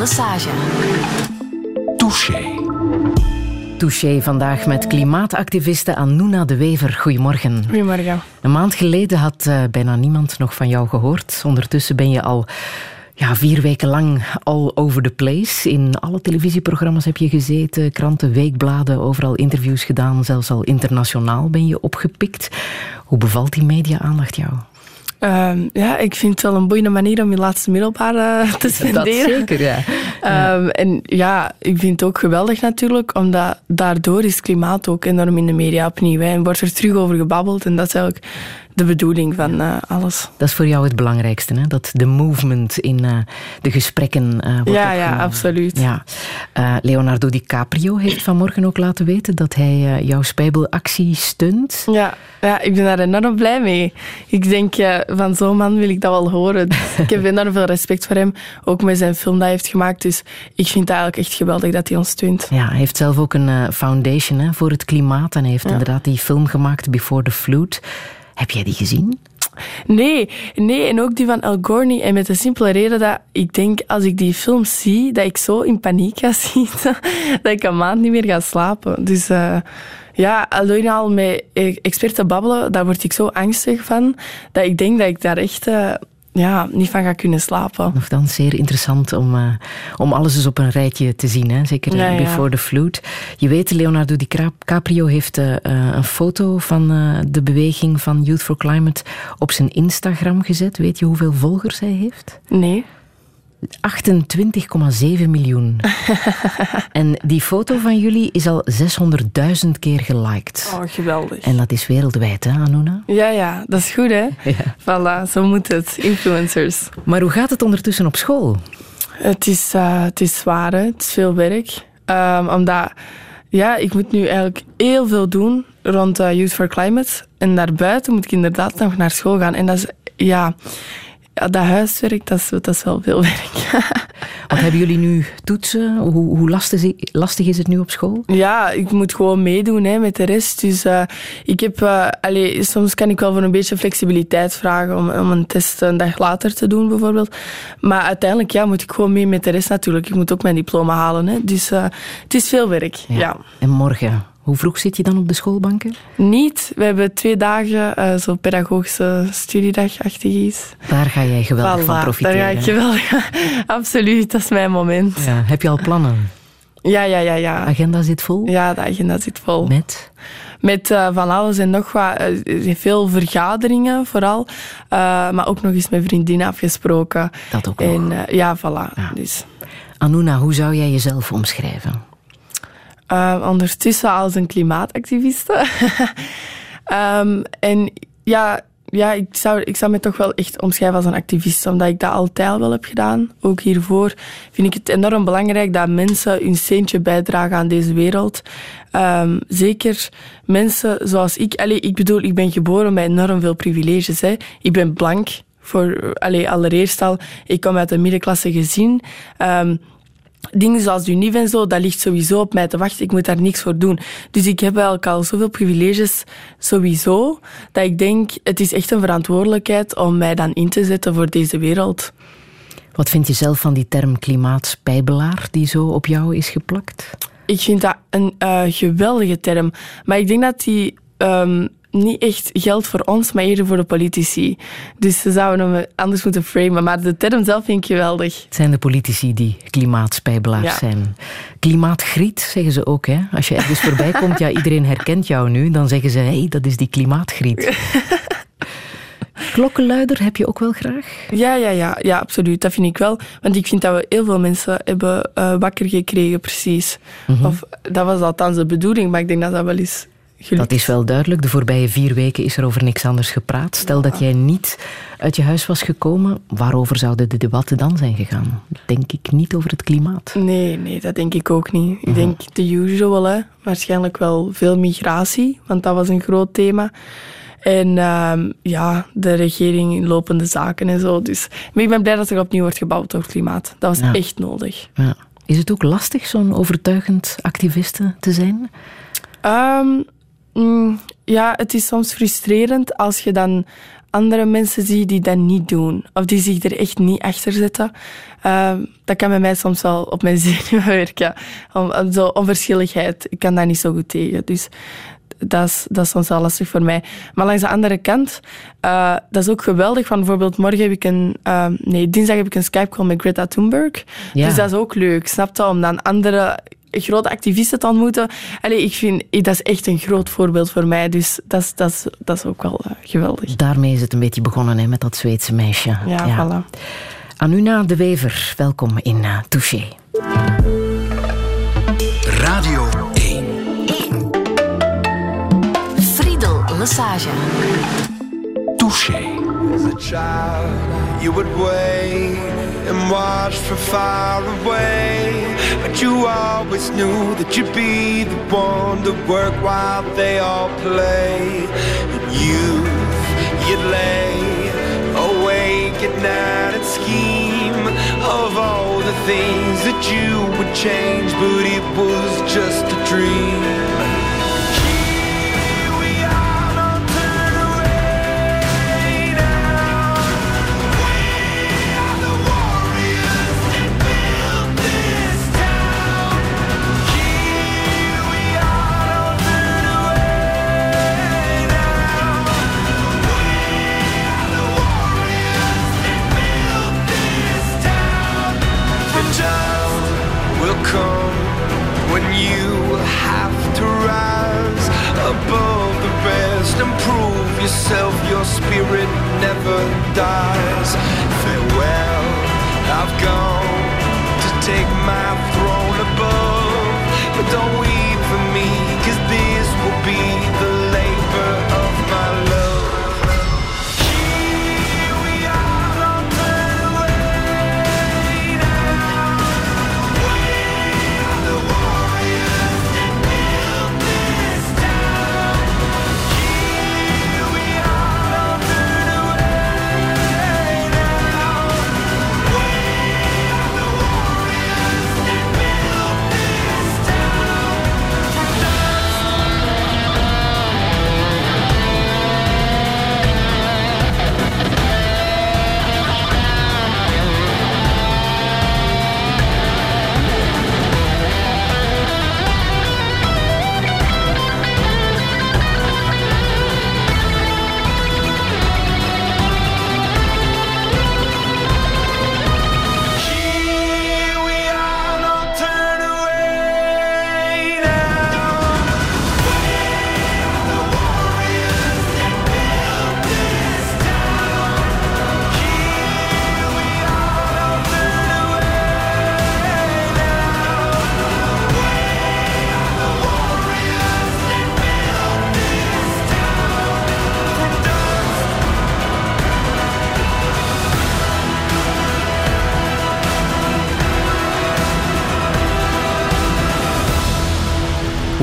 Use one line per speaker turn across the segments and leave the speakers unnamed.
Lesage.
Touché.
Touché vandaag met klimaatactiviste Anuna de Wever. Goedemorgen.
Goedemorgen.
Een maand geleden had uh, bijna niemand nog van jou gehoord. Ondertussen ben je al ja, vier weken lang all over the place. In alle televisieprogramma's heb je gezeten, kranten, weekbladen, overal interviews gedaan. Zelfs al internationaal ben je opgepikt. Hoe bevalt die media-aandacht jou?
Um, ja, ik vind het wel een boeiende manier om je laatste middelbare uh, te spenderen.
Dat zeker, ja.
Um, en ja, ik vind het ook geweldig natuurlijk, omdat daardoor is klimaat ook enorm in de media opnieuw. Hè, en wordt er terug over gebabbeld en dat is eigenlijk de bedoeling van uh, alles.
Dat is voor jou het belangrijkste, hè? dat de movement in uh, de gesprekken uh, wordt
Ja,
opgenomen.
ja, absoluut.
Ja. Leonardo DiCaprio heeft vanmorgen ook laten weten dat hij jouw spijbelactie steunt.
Ja, ja, ik ben daar enorm blij mee. Ik denk, van zo'n man wil ik dat wel horen. Dus ik heb enorm veel respect voor hem, ook met zijn film dat hij heeft gemaakt. Dus ik vind het eigenlijk echt geweldig dat hij ons steunt.
Ja, hij heeft zelf ook een foundation hè, voor het klimaat en hij heeft ja. inderdaad die film gemaakt, Before the Flood. Heb jij die gezien?
Nee, nee, en ook die van El Gorni. En met de simpele reden dat ik denk, als ik die film zie, dat ik zo in paniek ga zitten, dat ik een maand niet meer ga slapen. Dus uh, ja, alleen al met experten babbelen, daar word ik zo angstig van, dat ik denk dat ik daar echt... Uh, ja, niet van ga kunnen slapen.
Nogthans zeer interessant om, uh, om alles eens op een rijtje te zien. Hè? Zeker
ja, ja.
Before the Flood. Je weet, Leonardo DiCaprio heeft uh, een foto van uh, de beweging van Youth for Climate op zijn Instagram gezet. Weet je hoeveel volgers hij heeft?
Nee.
28,7 miljoen. en die foto van jullie is al 600.000 keer geliked.
Oh, geweldig.
En dat is wereldwijd, hè, Anuna?
Ja, ja, dat is goed, hè?
Ja.
Voilà, zo moet het. Influencers.
Maar hoe gaat het ondertussen op school?
Het is, uh, het is zwaar, hè? Het is veel werk. Um, omdat, ja, ik moet nu eigenlijk heel veel doen rond uh, Youth for Climate. En daarbuiten moet ik inderdaad nog naar school gaan. En dat is, ja... Ja, dat huiswerk, dat is, dat is wel veel werk.
Wat hebben jullie nu toetsen? Hoe, hoe lastig, is, lastig, is het nu op school?
Ja, ik moet gewoon meedoen hè, met de rest. Dus uh, ik heb, uh, soms kan ik wel voor een beetje flexibiliteit vragen om, om een test een dag later te doen, bijvoorbeeld. Maar uiteindelijk ja, moet ik gewoon mee met de rest natuurlijk. Ik moet ook mijn diploma halen. Hè. Dus uh, het is veel werk. Ja. ja.
En morgen? Hoe vroeg zit je dan op de schoolbanken?
Niet. We hebben twee dagen uh, zo'n pedagogische studiedagachtig is.
Daar ga jij geweldig
voilà,
van profiteren.
Daar ga ik geweldig Absoluut, dat is mijn moment.
Ja, heb je al plannen?
Ja, ja, ja. ja.
De agenda zit vol?
Ja, de agenda zit vol.
Met?
Met uh, van alles en nog wat. Uh, veel vergaderingen vooral. Maar ook nog eens met vriendinnen afgesproken.
Dat ook
en,
nog.
ja, voilà. Ja. Dus.
Anuna, hoe zou jij jezelf omschrijven?
Uh, ondertussen als een klimaatactiviste. um, en ja, ja ik, zou, ik zou me toch wel echt omschrijven als een activist, omdat ik dat altijd wel heb gedaan. Ook hiervoor vind ik het enorm belangrijk dat mensen hun steentje bijdragen aan deze wereld. Um, zeker mensen zoals ik. Allee, ik bedoel, ik ben geboren met enorm veel privileges. Hè. Ik ben blank. Voor, allee, allereerst al, ik kom uit een middenklasse gezin. Um, dingen zoals Univ en zo, dat ligt sowieso op mij te wachten. Ik moet daar niks voor doen. Dus ik heb eigenlijk al zoveel privileges sowieso, dat ik denk, het is echt een verantwoordelijkheid om mij dan in te zetten voor deze wereld.
Wat vind je zelf van die term klimaatspijbelaar die zo op jou is geplakt?
Ik vind dat een uh, geweldige term. Maar ik denk dat die... Um, niet echt geldt voor ons, maar eerder voor de politici. Dus ze zouden hem anders moeten framen. Maar de term zelf vind ik geweldig.
Het zijn de politici die klimaatspijbelaars ja. zijn. Klimaatgriet zeggen ze ook. Hè? Als je ergens voorbij komt, ja, iedereen herkent jou nu. Dan zeggen ze, hé, hey, dat is die klimaatgriet. Klokkenluider heb je ook wel graag?
Ja, ja, ja, ja, absoluut. Dat vind ik wel. Want ik vind dat we heel veel mensen hebben uh, wakker gekregen, precies. Mm -hmm. Of dat was althans de bedoeling, maar ik denk dat dat wel is
Dat is wel duidelijk. De voorbije vier weken is er over niks anders gepraat. Stel ja. dat jij niet uit je huis was gekomen, waarover zouden de debatten dan zijn gegaan? Denk ik niet over het klimaat.
Nee, nee, dat denk ik ook niet. Ik uh -huh. denk the usual, hè. waarschijnlijk wel veel migratie, want dat was een groot thema. En um, ja, de regering in lopende zaken en zo. Dus, maar ik ben blij dat er opnieuw wordt gebouwd over klimaat. Dat was
ja.
echt nodig.
Ja. Is het ook lastig zo'n overtuigend activiste te zijn?
Um, Mm, ja, het is soms frustrerend als je dan andere mensen zie die dat niet doen. Of die zich er echt niet achter zetten. Uh, dat kan bij mij soms wel op mijn zenuwen werken. Om, zo onverschilligheid, ik kan daar niet zo goed tegen. Dus dat is, dat is soms wel lastig voor mij. Maar langs de andere kant, uh, dat is ook geweldig. Van bijvoorbeeld morgen heb ik een... Uh, nee, dinsdag heb ik een Skype-call met Greta Thunberg. Ja. Dus dat is ook leuk, snap je? Om dan andere grote activisten te ontmoeten. Allee, ik vind, dat is echt een groot voorbeeld voor mij. Dus dat is, dat is, dat is ook wel uh, geweldig.
Daarmee is het een beetje begonnen hè, met dat Zweedse meisje.
Ja, ja. voilà.
Anuna de Wever, welkom in uh, Touché.
Radio 1.
1. Friedel Massage.
Touché.
As a child, you would wait and watch from far away. But you always knew that you'd be the one to work while they all play. And youth, you'd lay awake at night and scheme of all the things that you would change, but it was just a dream. Yourself. Your spirit never dies. Farewell, I've gone to take my throne above. But don't weep for me, cause this will be the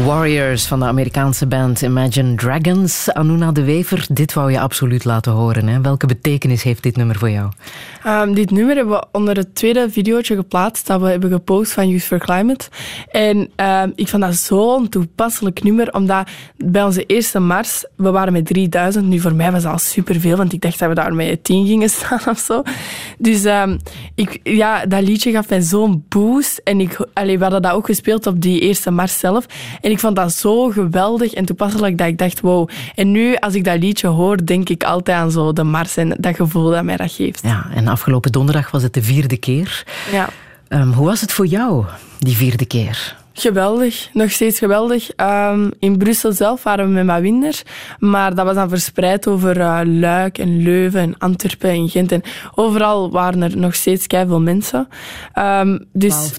Warriors
van de Amerikaanse band Imagine Dragons. Anuna de Wever, dit wou je absoluut laten horen. Hè? Welke betekenis heeft dit nummer voor jou?
Um, dit nummer hebben we onder het tweede videootje geplaatst dat we hebben gepost van Youth for Climate. En um, ik vond dat zo'n toepasselijk nummer, omdat bij onze eerste mars, we waren met 3000. Nu, voor mij was dat al superveel, want ik dacht dat we daar met 10 gingen staan of zo. Dus um, ik, ja, dat liedje gaf mij zo'n boost. En ik, we hadden dat ook gespeeld op die eerste mars zelf. En vond dat zo geweldig en toepasselijk dat ik dacht, wow. En nu, als ik dat liedje hoor, denk ik altijd aan zo de mars en dat gevoel dat mij dat geeft.
Ja, en afgelopen donderdag was het de vierde keer.
Ja.
Um, hoe was het voor jou, die vierde keer?
Geweldig, nog steeds geweldig. Um, in Brussel zelf waren we met Mawinder, maar dat was dan verspreid over uh, Luik en Leuven en Antwerpen en Gent. En overal waren er nog steeds veel mensen. Um, dus...
12.500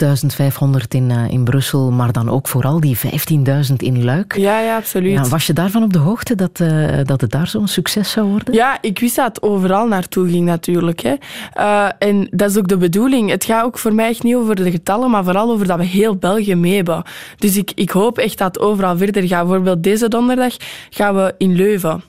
in, uh, in Brussel, maar dan ook vooral die 15.000 in Luik.
Ja, ja, absoluut.
Ja, was je daarvan op de hoogte dat, uh, dat het daar zo'n succes zou worden?
Ja, ik wist dat het overal naartoe ging natuurlijk. Hè. En dat is ook de bedoeling. Het gaat ook voor mij echt niet over de getallen, maar vooral over dat we heel België mee hebben. Dus ik, ik hoop echt dat het overal verder gaat. Bijvoorbeeld deze donderdag gaan we in Leuven.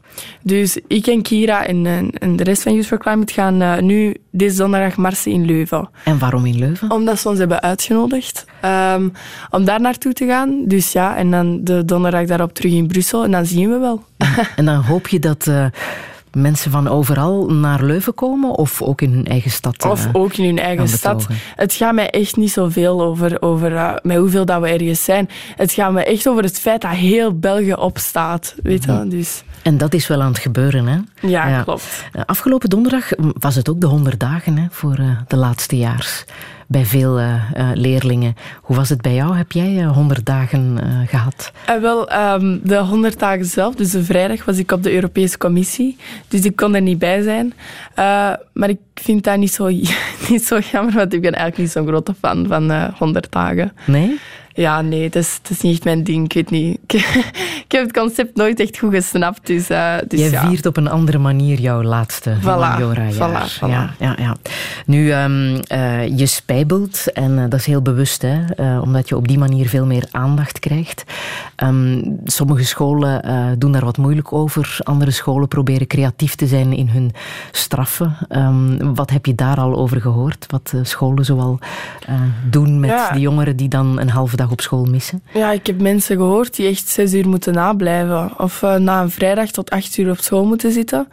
Dus ik en Kira en, en de rest van Youth for Climate gaan uh, nu deze donderdag marsen in Leuven.
En waarom in Leuven?
Omdat ze ons hebben uitgenodigd um, om daar naartoe te gaan. Dus ja, en dan de donderdag daarop terug in Brussel en dan zien we wel.
En, en dan hoop je dat... Uh, mensen van overal naar Leuven komen of ook in hun eigen stad?
Of
uh,
ook in hun eigen stad. Het gaat mij echt niet zoveel over, over uh, met hoeveel dat we ergens zijn. Het gaat me echt over het feit dat heel België opstaat. Weet je? Mm. Dus.
En dat is wel aan het gebeuren, hè?
Ja, ja. klopt.
Afgelopen donderdag was het ook de 100 dagen hè, voor de laatste jaars bij veel uh, uh, leerlingen. Hoe was het bij jou? Heb jij 100 dagen gehad?
wel, um, de 100 dagen zelf, dus de vrijdag, was ik op de Europese Commissie. Dus ik kon er niet bij zijn. maar ik vind dat niet zo, niet zo jammer, want ik ben eigenlijk niet zo'n grote fan van 100 dagen.
Nee?
Ja, nee, dat is, niet echt mijn ding. Ik weet niet. Ik, ik heb het concept nooit echt goed gesnapt. Dus, uh, dus
Jij
ja.
viert op een andere manier jouw laatste
voilà,
Majora-jaar.
Voilà, voilà.
Ja, ja, ja. Nu, um, uh, je spijbelt, en uh, dat is heel bewust, hè, omdat je op die manier veel meer aandacht krijgt. Um, sommige scholen doen daar wat moeilijk over. Andere scholen proberen creatief te zijn in hun straffen. Um, wat heb je daar al over gehoord? Wat scholen zoal doen met
ja.
die jongeren die dan een halve dag op school missen?
Ja, ik heb mensen gehoord die echt zes uur moeten nablijven. Of uh, na een vrijdag tot acht uur op school moeten zitten.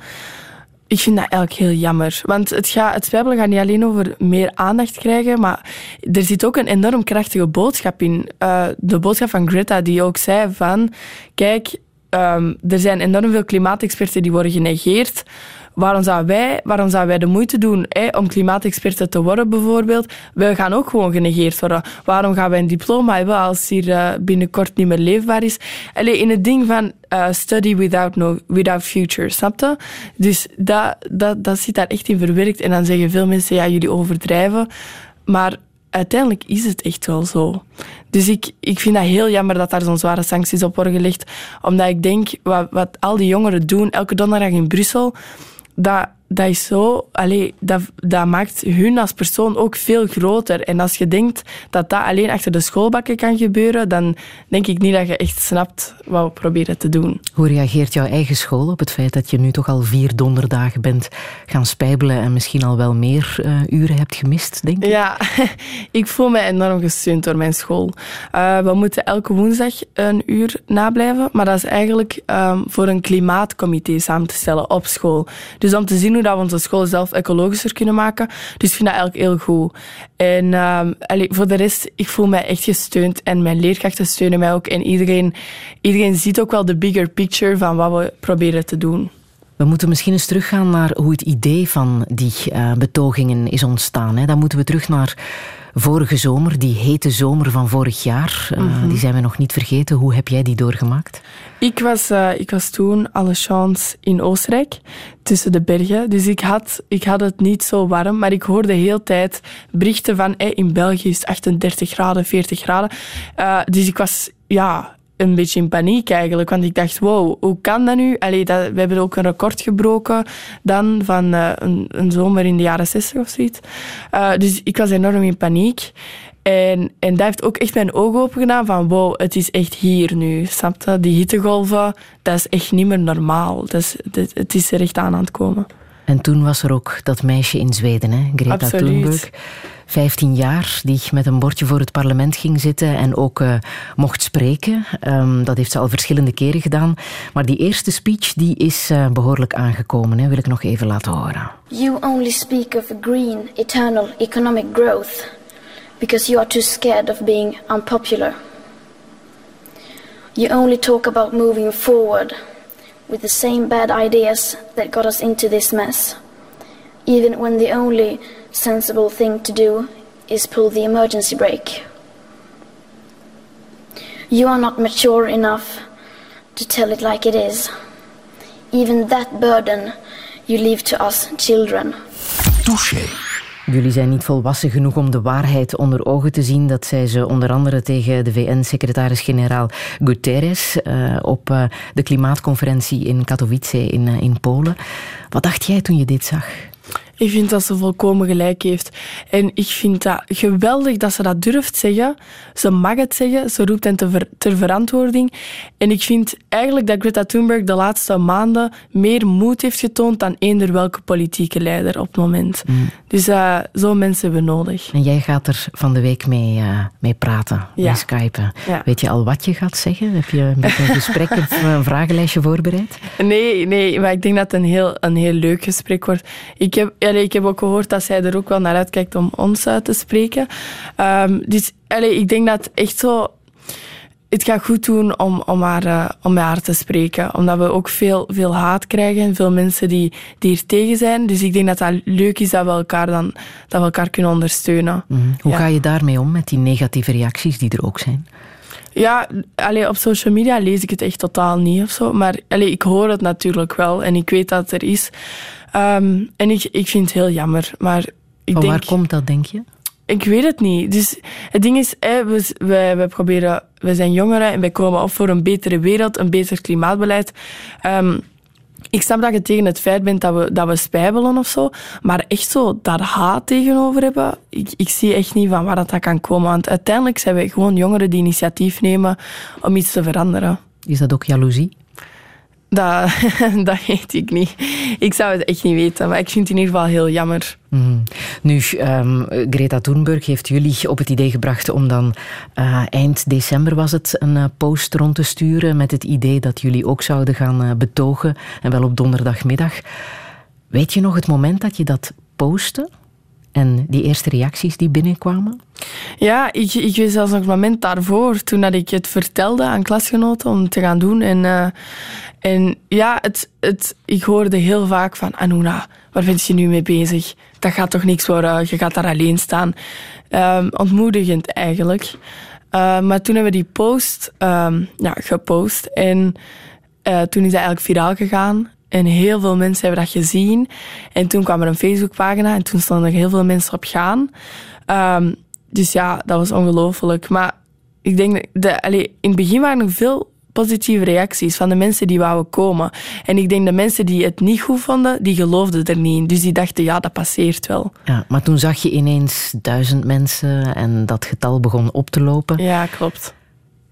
Ik vind dat eigenlijk heel jammer. Want het, gaat, het gaat niet alleen over meer aandacht krijgen, maar er zit ook een enorm krachtige boodschap in. Uh, de boodschap van Greta, die ook zei van... Kijk, um, er zijn enorm veel klimaatexperten die worden genegeerd. Waarom zouden wij, waarom zouden wij de moeite doen hè, om klimaatexperten te worden, bijvoorbeeld? Wij gaan ook gewoon genegeerd worden. Waarom gaan wij een diploma hebben als hier uh, binnenkort niet meer leefbaar is? Allee, in het ding van uh, study without, no, without future, snap je? Dus dat, dat, dat zit daar echt in verwerkt. En dan zeggen veel mensen, ja, jullie overdrijven. Maar uiteindelijk is het echt wel zo. Dus ik, ik vind dat heel jammer dat daar zo'n zware sancties op worden gelegd. Omdat ik denk, wat, wat al die jongeren doen, elke donderdag in Brussel dat, dat is zo... Allee, dat, dat maakt hun als persoon ook veel groter. En als je denkt dat dat alleen achter de schoolbakken kan gebeuren, dan denk ik niet dat je echt snapt wat we proberen te doen.
Hoe reageert jouw eigen school op het feit dat je nu toch al vier donderdagen bent gaan spijbelen en misschien al wel meer uh, uren hebt gemist, denk ik?
Ja, ik voel me enorm gesteund door mijn school. Uh, we moeten elke woensdag een uur nablijven, maar dat is eigenlijk um, voor een klimaatcomité samen te stellen op school. Dus om te zien hoe dat we onze school zelf ecologischer kunnen maken. Dus ik vind dat eigenlijk heel goed. En um, voor de rest, ik voel mij echt gesteund en mijn leerkrachten steunen mij ook. En iedereen, iedereen ziet ook wel de bigger picture van wat we proberen te doen.
We moeten misschien eens teruggaan naar hoe het idee van die uh, betogingen is ontstaan. Hè. Dan moeten we terug naar vorige zomer, die hete zomer van vorig jaar. Uh, mm-hmm. Die zijn we nog niet vergeten. Hoe heb jij die doorgemaakt?
Ik was, uh, ik was toen alle chance in Oostenrijk, tussen de bergen. Dus ik had, ik had het niet zo warm, maar ik hoorde de hele tijd berichten van hey, in België is het 38 graden, 40 graden. Uh, dus ik was ja, een beetje in paniek eigenlijk. Want ik dacht, wow, hoe kan dat nu? Allee, dat, we hebben ook een record gebroken dan van uh, een, een, zomer in de jaren 60 of zoiets. Uh, dus ik was enorm in paniek. En, en dat heeft ook echt mijn ogen open gedaan van wow, het is echt hier nu. Snap je? Die hittegolven, dat is echt niet meer normaal. Dat is, dat, het is er echt aan aan het komen.
En toen was er ook dat meisje in Zweden, hè? Greta
Absoluut.
Thunberg. 15 jaar, die met een bordje voor het parlement ging zitten en ook uh, mocht spreken. Um, dat heeft ze al verschillende keren gedaan. Maar die eerste speech die is uh, behoorlijk aangekomen, hè? wil ik nog even laten horen.
You only speak of green, eternal economic growth because you are too scared of being unpopular. You only talk about moving forward with the same bad ideas that got us into this mess, even when the only sensible thing to do is pull the emergency brake. You are not mature enough to tell it like it is. Even that burden you leave to us children.
Touché.
Jullie zijn niet volwassen genoeg om de waarheid onder ogen te zien. Dat zei ze onder andere tegen de VN-secretaris-generaal Guterres uh, op uh, de klimaatconferentie in Katowice in, uh, in Polen. Wat dacht jij toen je dit zag?
Ik vind dat ze volkomen gelijk heeft. En ik vind dat geweldig dat ze dat durft zeggen. Ze mag het zeggen, ze roept hen ter, ter verantwoording. En ik vind eigenlijk dat Greta Thunberg de laatste maanden meer moed heeft getoond dan eender welke politieke leider op het moment. Mm. Dus uh, zo'n mensen hebben we nodig.
En jij gaat er van de week mee, uh, mee praten, ja. mee skypen. Ja. Weet je al wat je gaat zeggen? Heb je een beetje een gesprek of een vragenlijstje voorbereid?
Nee, nee, maar ik denk dat het een heel, een heel leuk gesprek wordt. Ik heb, allee, ik heb ook gehoord dat zij er ook wel naar uitkijkt om ons uit te spreken. Um, dus allee, ik denk dat het echt zo het gaat goed doen om, om, haar, uh, om met haar te spreken. Omdat we ook veel, veel haat krijgen. Veel mensen die, die hier tegen zijn. Dus ik denk dat dat leuk is dat we elkaar, dan, dat we elkaar kunnen ondersteunen.
Mm Hoe ga je daarmee om met die negatieve reacties die er ook zijn?
Ja, allee, op social media lees ik het echt totaal niet of zo. Maar allee, ik hoor het natuurlijk wel en ik weet dat het er is. Um, en ik, ik vind het heel jammer. Maar ik
Van
denk,
waar komt dat, denk je?
Ik weet het niet. Dus het ding is, we, wij proberen, we zijn jongeren en wij komen op voor een betere wereld, een beter klimaatbeleid. Um, ik snap dat je tegen het feit bent dat we, dat we spijbelen of zo. Maar echt zo daar haat tegenover hebben, ik, ik zie echt niet van waar dat, dat kan komen. Want uiteindelijk zijn wij gewoon jongeren die initiatief nemen om iets te veranderen.
Is dat ook jaloezie?
Dat, dat weet ik niet. Ik zou het echt niet weten, maar ik vind het in ieder geval heel jammer.
Mm. Nu, um, Greta Thunberg heeft jullie op het idee gebracht om dan uh, eind december was het een uh, post rond te sturen met het idee dat jullie ook zouden gaan uh, betogen en wel op donderdagmiddag. Weet je nog het moment dat je dat postte? En die eerste reacties die binnenkwamen?
Ja, ik, ik weet zelfs nog het moment daarvoor, toen dat ik het vertelde aan klasgenoten om te gaan doen. En, uh, en ja, het, het, ik hoorde heel vaak van Anuna, waar ben je nu mee bezig? Dat gaat toch niks worden, je gaat daar alleen staan. Um, ontmoedigend eigenlijk. Uh, maar toen hebben we die post um, ja, gepost en uh, toen is dat eigenlijk viraal gegaan. En heel veel mensen hebben dat gezien. En toen kwam er een Facebookpagina en toen stonden er heel veel mensen op gaan. Um, dus ja, dat was ongelooflijk. Maar ik denk dat allee, in het begin waren er veel positieve reacties van de mensen die wouden komen. En ik denk de mensen die het niet goed vonden, die geloofden er niet in. Dus die dachten, ja, dat passeert wel.
Ja, maar toen zag je ineens duizend mensen en dat getal begon op te lopen.
Ja, klopt.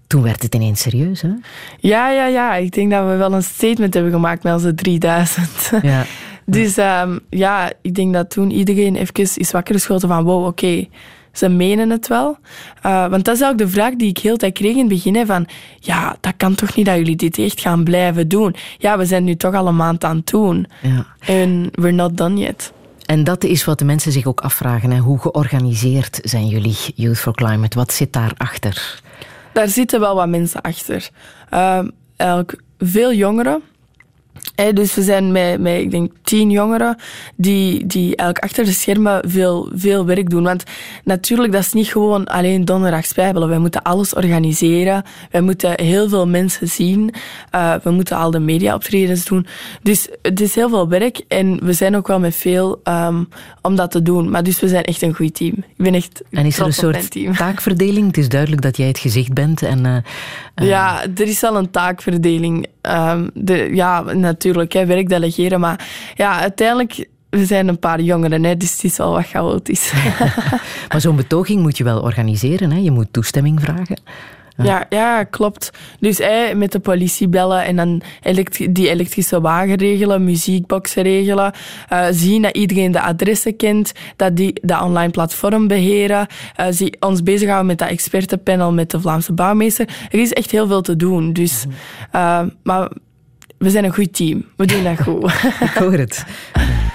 Toen werd het ineens serieus, hè?
Ja, ja, ja. Ik denk dat we wel een statement hebben gemaakt met onze 3000. Ja. dus um, ja, ik denk dat toen iedereen even is wakker geschoten van wow, oké, okay, ze menen het wel. Uh, want dat is ook de vraag die ik heel tijd kreeg in het begin. van, ja, dat kan toch niet dat jullie dit echt gaan blijven doen? Ja, we zijn nu toch al een maand aan het doen. Ja. En we're not done yet.
En dat is wat de mensen zich ook afvragen. Hè? Hoe georganiseerd zijn jullie Youth for Climate? Wat zit daarachter?
Daar zitten wel wat mensen achter. Uh, elk, veel jongeren dus we zijn met, met, ik denk, tien jongeren die, die eigenlijk achter de schermen veel, veel werk doen. Want natuurlijk, dat is niet gewoon alleen donderdag spijbelen. Wij moeten alles organiseren. Wij moeten heel veel mensen zien. Uh, we moeten al de mediaoptredens doen. Dus het is heel veel werk. En we zijn ook wel met veel um, om dat te doen. Maar dus we zijn echt een goed team. Ik ben echt
En is er een soort taakverdeling? Het is duidelijk dat jij het gezicht bent. En, uh...
Ja, er is al een taakverdeling. Um, de, ja, natuurlijk, hè, werk delegeren. Maar ja, uiteindelijk, we zijn een paar jongeren, hè, dus het is wel wat chaotisch.
maar zo'n betoging moet je wel organiseren. Hè? Je moet toestemming vragen.
Ja, ja, klopt. Dus hey, met de politie bellen en dan die elektrische wagen regelen, muziekboxen regelen, uh, zien dat iedereen de adressen kent, dat die dat online platform beheren, uh, zie, ons bezighouden met dat expertenpanel met de Vlaamse bouwmeester. Er is echt heel veel te doen. Dus, uh, maar we zijn een goed team. We doen dat goed.
Ik hoor het.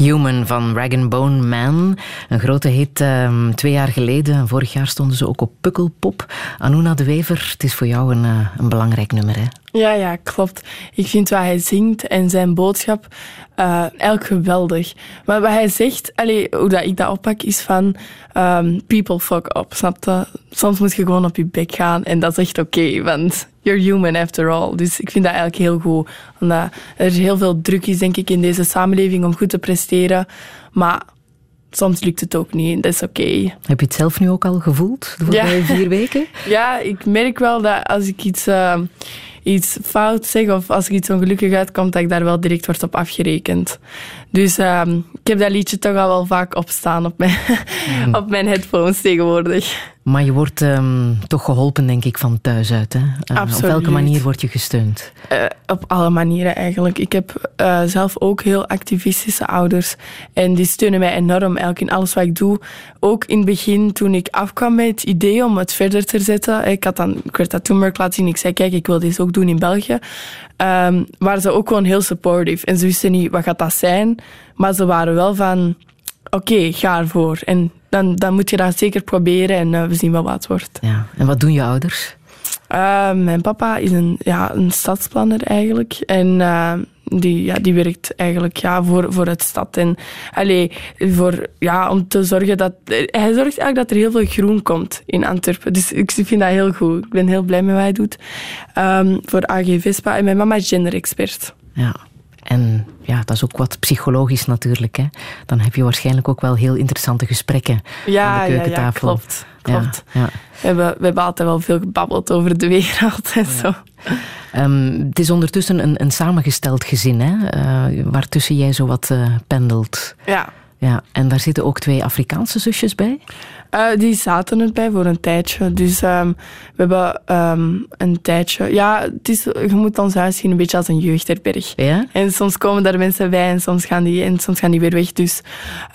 Human van Rag Bone Man. Een grote hit ehm, twee jaar geleden. Vorig jaar stonden ze ook op Pukkelpop. Anuna de Wever, het is voor jou een, eh, een belangrijk nummer, hè?
Ja, ja, klopt. Ik vind wat hij zingt en zijn boodschap uh, elk geweldig. Maar wat hij zegt, allee, hoe dat ik dat oppak, is van um, people fuck up, snap je? Soms moet je gewoon op je bek gaan en dat is echt oké, okay, want you're human after all. Dus ik vind dat eigenlijk heel goed. Omdat er heel veel druk is, denk ik, in deze samenleving om goed te presteren. Maar soms lukt het ook niet. Dat is oké. Okay.
Heb je het zelf nu ook al gevoeld, de voorbije ja. vier weken?
ja, ik merk wel dat als ik iets... Uh, iets fout zeg of als ik iets ongelukkig uitkomt, dat ik daar wel direct wordt op afgerekend. Dus um, ik heb dat liedje toch al wel vaak opstaan op mijn, mm. op mijn headphones tegenwoordig.
Maar je wordt um, toch geholpen, denk ik, van thuis uit. Hè? Uh, op welke manier word je gesteund?
Uh, op alle manieren eigenlijk. Ik heb uh, zelf ook heel activistische ouders. En die steunen mij enorm eigenlijk in alles wat ik doe. Ook in het begin, toen ik afkwam met het idee om het verder te zetten. Ik, had dan, ik werd dat toen laten zien. Ik zei, kijk, ik wil dit ook doen in België. Um, waren ze ook gewoon heel supportive. En ze wisten niet, wat gaat dat zijn? Maar ze waren wel van, oké, okay, ga ervoor. En dan, dan moet je dat zeker proberen en uh, we zien wel wat het wordt.
Ja. En wat doen je ouders?
Uh, mijn papa is een, ja, een stadsplanner eigenlijk. En uh, die, ja, die werkt eigenlijk ja, voor, voor het stad. En allee, voor, ja, om te zorgen dat... Hij zorgt eigenlijk dat er heel veel groen komt in Antwerpen. Dus ik vind dat heel goed. Ik ben heel blij met wat hij doet. Um, voor AG Vespa. En mijn mama is gender-expert.
Ja. En ja, dat is ook wat psychologisch natuurlijk. Hè. Dan heb je waarschijnlijk ook wel heel interessante gesprekken
ja,
aan de keukentafel.
Ja, ja klopt. klopt.
Ja.
We, hebben, we hebben altijd wel veel gebabbeld over de wereld en zo.
Um, het is ondertussen een, een samengesteld gezin, hè, uh, waartussen jij zo wat uh, pendelt.
Ja.
Ja. En daar zitten ook twee Afrikaanse zusjes bij?
Uh, die zaten erbij voor een tijdje. Dus um, we hebben um, een tijdje... Ja, het is, je moet ons huis zien een beetje als een jeugdherberg.
Ja?
En soms komen daar mensen bij en soms gaan die, en soms gaan die weer weg. Dus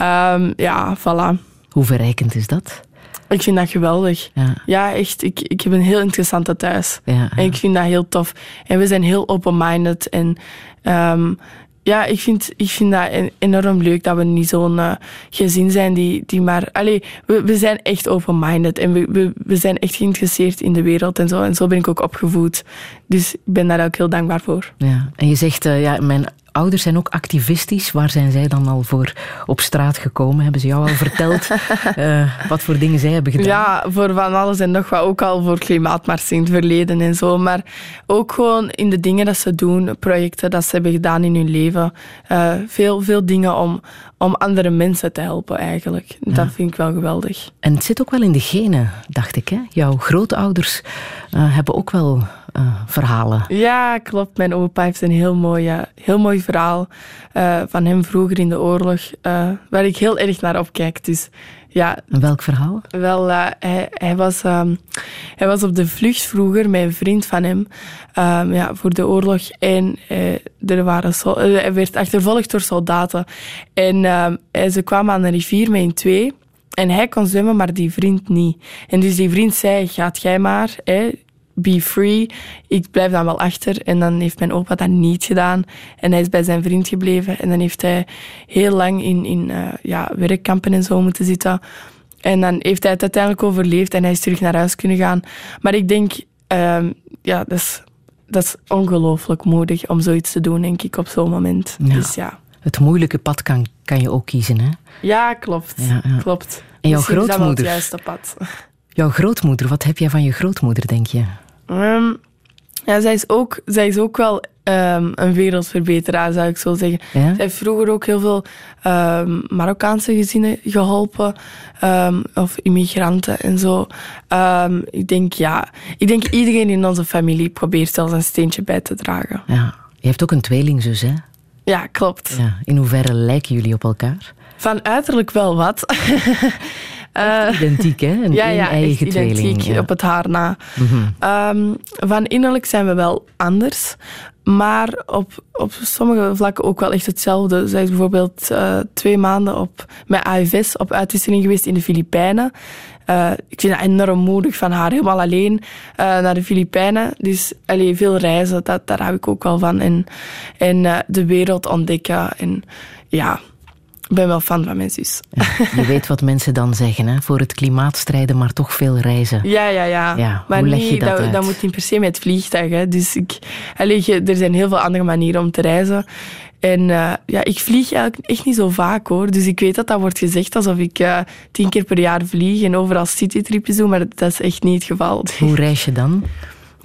um, ja, voilà.
Hoe verrijkend is dat?
Ik vind dat geweldig.
Ja,
ja echt. Ik, ik heb een heel interessante thuis.
Ja, ja.
En ik vind dat heel tof. En we zijn heel open-minded. En um, ja, ik vind, ik vind dat en- enorm leuk dat we niet zo'n eh, gezin zijn die, die maar... Allee, we, we zijn echt open-minded en we, we, we zijn echt geïnteresseerd in de wereld en zo. En zo ben ik ook opgevoed. Dus ik ben daar ook heel dankbaar voor.
Ja. En je zegt, eh, ja, mijn ouders zijn ook activistisch. Waar zijn zij dan al voor op straat gekomen? Hebben ze jou al verteld eh, wat voor dingen zij hebben gedaan?
Ja, voor van alles en nog wat. Ook al voor klimaatmars in het verleden en zo. Maar ook gewoon in de dingen dat ze doen, projecten dat ze hebben gedaan in hun leven. Eh, veel, veel dingen om, om andere mensen te helpen eigenlijk. Dat vind ik wel geweldig.
En het zit ook wel in de genen, dacht ik. Hè? Jouw grootouders eh, hebben ook wel eh, verhalen.
Ja, klopt. Mijn opa heeft een heel mooi, heel mooi verhaal eh, van hem vroeger in de oorlog, waar ik heel erg naar opkijk. Dus ja,
En welk verhaal?
Wel, eh, hij, hij, was, ehm, hij was op de vlucht vroeger met een vriend van hem ehm, ja, voor de oorlog. En eh, er waren eh, hij werd achtervolgd door soldaten. En ehm, ze kwamen aan een rivier met een twee. En hij kon zwemmen, maar die vriend niet. En dus die vriend zei, gaat jij maar, hè, be free. Ik blijf dan wel achter. En dan heeft mijn opa dat niet gedaan. En hij is bij zijn vriend gebleven. En dan heeft hij heel lang in, in eh, ja, werkkampen en zo moeten zitten. En dan heeft hij het uiteindelijk overleefd en hij is terug naar huis kunnen gaan. Maar ik denk, ehm, ja, dat is, dat is ongelooflijk moedig om zoiets te doen, denk ik, op zo'n moment.
Ja.
Dus ja.
Het moeilijke pad kan, kan je ook kiezen. Hè?
Ja, klopt.
Ja, ja.
klopt.
En jouw
Misschien is dat wel het
grootmoeder?
juiste pad.
Jouw grootmoeder, wat heb jij van je grootmoeder, denk je?
Ehm, ja, zij is ook, zij is ook wel ehm, een wereldverbeteraar, zou ik zo zeggen.
Ja?
Zij heeft vroeger ook heel veel ehm, Marokkaanse gezinnen geholpen. of immigranten en zo. Ik denk, ja... Ik denk iedereen in onze familie probeert zelfs een steentje bij te dragen.
Ja. Je hebt ook een tweelingzus, hè?
Ja, klopt.
Ja. In hoeverre lijken jullie op elkaar?
Van uiterlijk wel wat. Eh,
Identiek, hè? Een
ja,
eigen tweeling.
identiek
ja. Mhm.
op het haar na. Ehm, van innerlijk zijn we wel anders, maar op, op sommige vlakken ook wel echt hetzelfde. Zij is bijvoorbeeld eh, twee maanden op, met AFS op uitwisseling geweest in de Filipijnen. Eh, ik vind dat enorm moedig van haar, helemaal alleen naar de Filipijnen. Dus allee, veel reizen, dat, daar hou ik ook wel van. En, en de wereld ontdekken. En ja, ik ben wel fan van mijn zus.
Je weet wat mensen dan zeggen, hè? Voor het klimaat strijden, maar toch veel reizen.
Ja, ja, ja.
Ja,
maar
hoe leg je
niet,
dat
dat,
uit?
dat moet niet per se met het vliegtuig. Hè. Dus ik, er zijn heel veel andere manieren om te reizen. En eh, ja, ik vlieg eigenlijk echt niet zo vaak hoor. Dus ik weet dat dat wordt gezegd alsof ik eh, tien keer per jaar vlieg en overal citytripjes doe, maar dat is echt niet het geval.
Hoe reis je dan?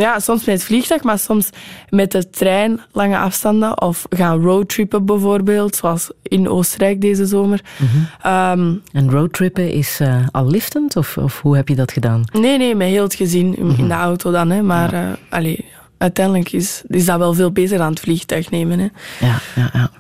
Ja, soms met het vliegtuig, maar soms met de trein lange afstanden. Of gaan roadtrippen bijvoorbeeld, zoals in Oostenrijk deze zomer. Ehm,
En roadtrippen is eh, al liftend, of, of hoe heb je dat gedaan?
Nee, nee, met heel het gezin in- in de auto dan. Hè. Maar eh, allee, uiteindelijk is, is dat wel veel beter dan het vliegtuig nemen. Hè.
Ja, ja, ja.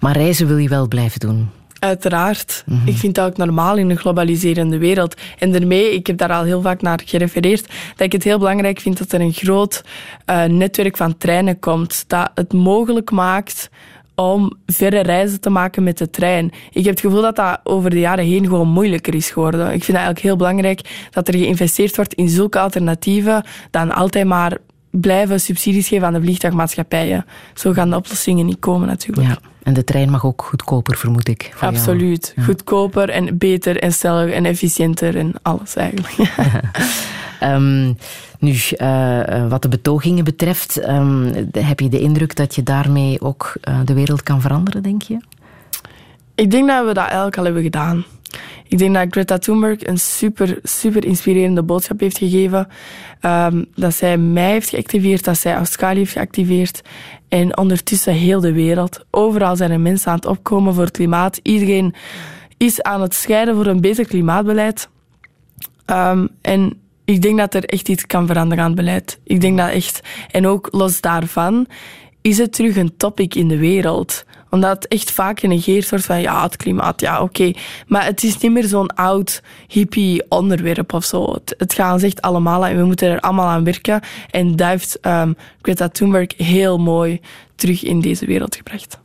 Maar reizen wil je wel blijven doen.
Uiteraard. Ik vind dat ook normaal in een globaliserende wereld. En daarmee, ik heb daar al heel vaak naar gerefereerd, dat ik het heel belangrijk vind dat er een groot eh, netwerk van treinen komt. Dat het mogelijk maakt om verre reizen te maken met de trein. Ik heb het gevoel dat dat over de jaren heen gewoon moeilijker is geworden. Ik vind het eigenlijk heel belangrijk dat er geïnvesteerd wordt in zulke alternatieven dan altijd maar blijven subsidies geven aan de vliegtuigmaatschappijen. Zo gaan de oplossingen niet komen natuurlijk.
Ja. En de trein mag ook goedkoper, vermoed ik.
Absoluut. Goedkoper en beter en sneller en efficiënter en alles eigenlijk.
Ehm, nu, eh, eh, wat de betogingen betreft, ehm, heb je de indruk dat je daarmee ook eh, de wereld kan veranderen, denk je?
Ik denk dat we dat eigenlijk al hebben gedaan. Ik denk dat Greta Thunberg een super, super inspirerende boodschap heeft gegeven. Ehm, dat zij mij heeft geactiveerd, dat zij Australië heeft geactiveerd. En ondertussen heel de wereld. Overal zijn er mensen aan het opkomen voor het klimaat. Iedereen is aan het scheiden voor een beter klimaatbeleid. Ehm, en ik denk dat er echt iets kan veranderen aan het beleid. Ik denk dat echt, en ook los daarvan, is het terug een topic in de wereld. Omdat het echt vaak genegeerd wordt van ja, het klimaat, ja, oké. Maar het is niet meer zo'n oud hippie onderwerp of zo. Het, het gaat echt allemaal en we moeten er allemaal aan werken. En dat heeft ehm, Greta Thunberg heel mooi terug in deze wereld gebracht.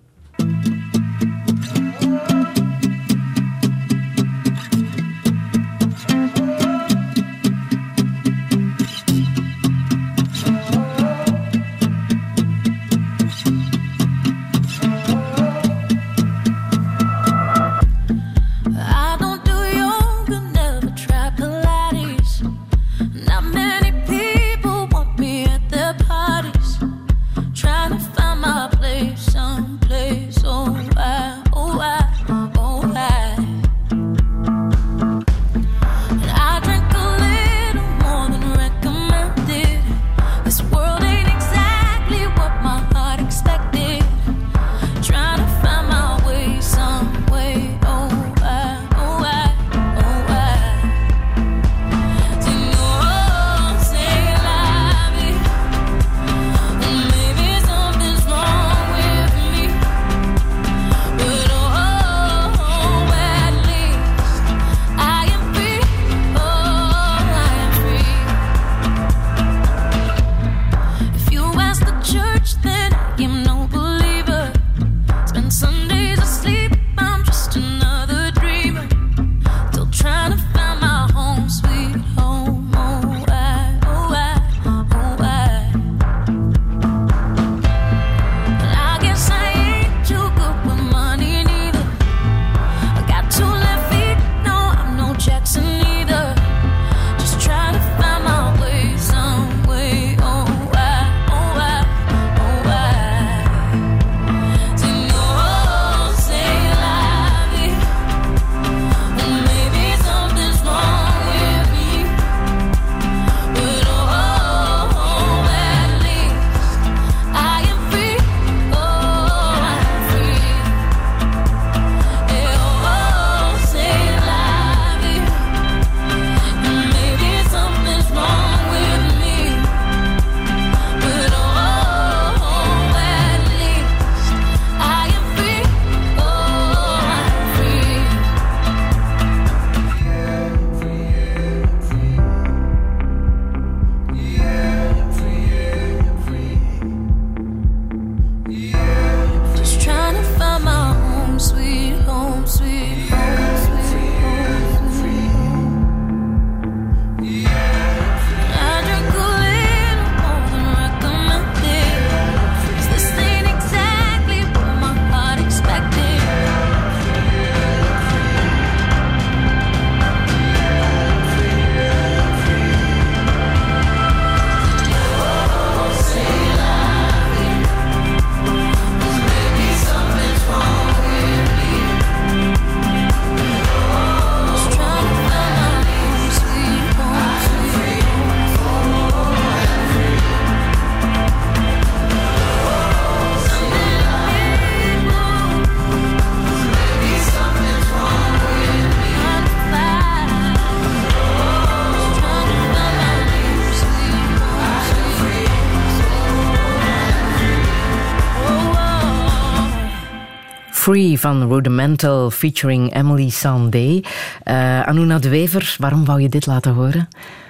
Free van Rudimental featuring Emily Sandé. Uh, Anuna de Wever, waarom wou je dit laten horen?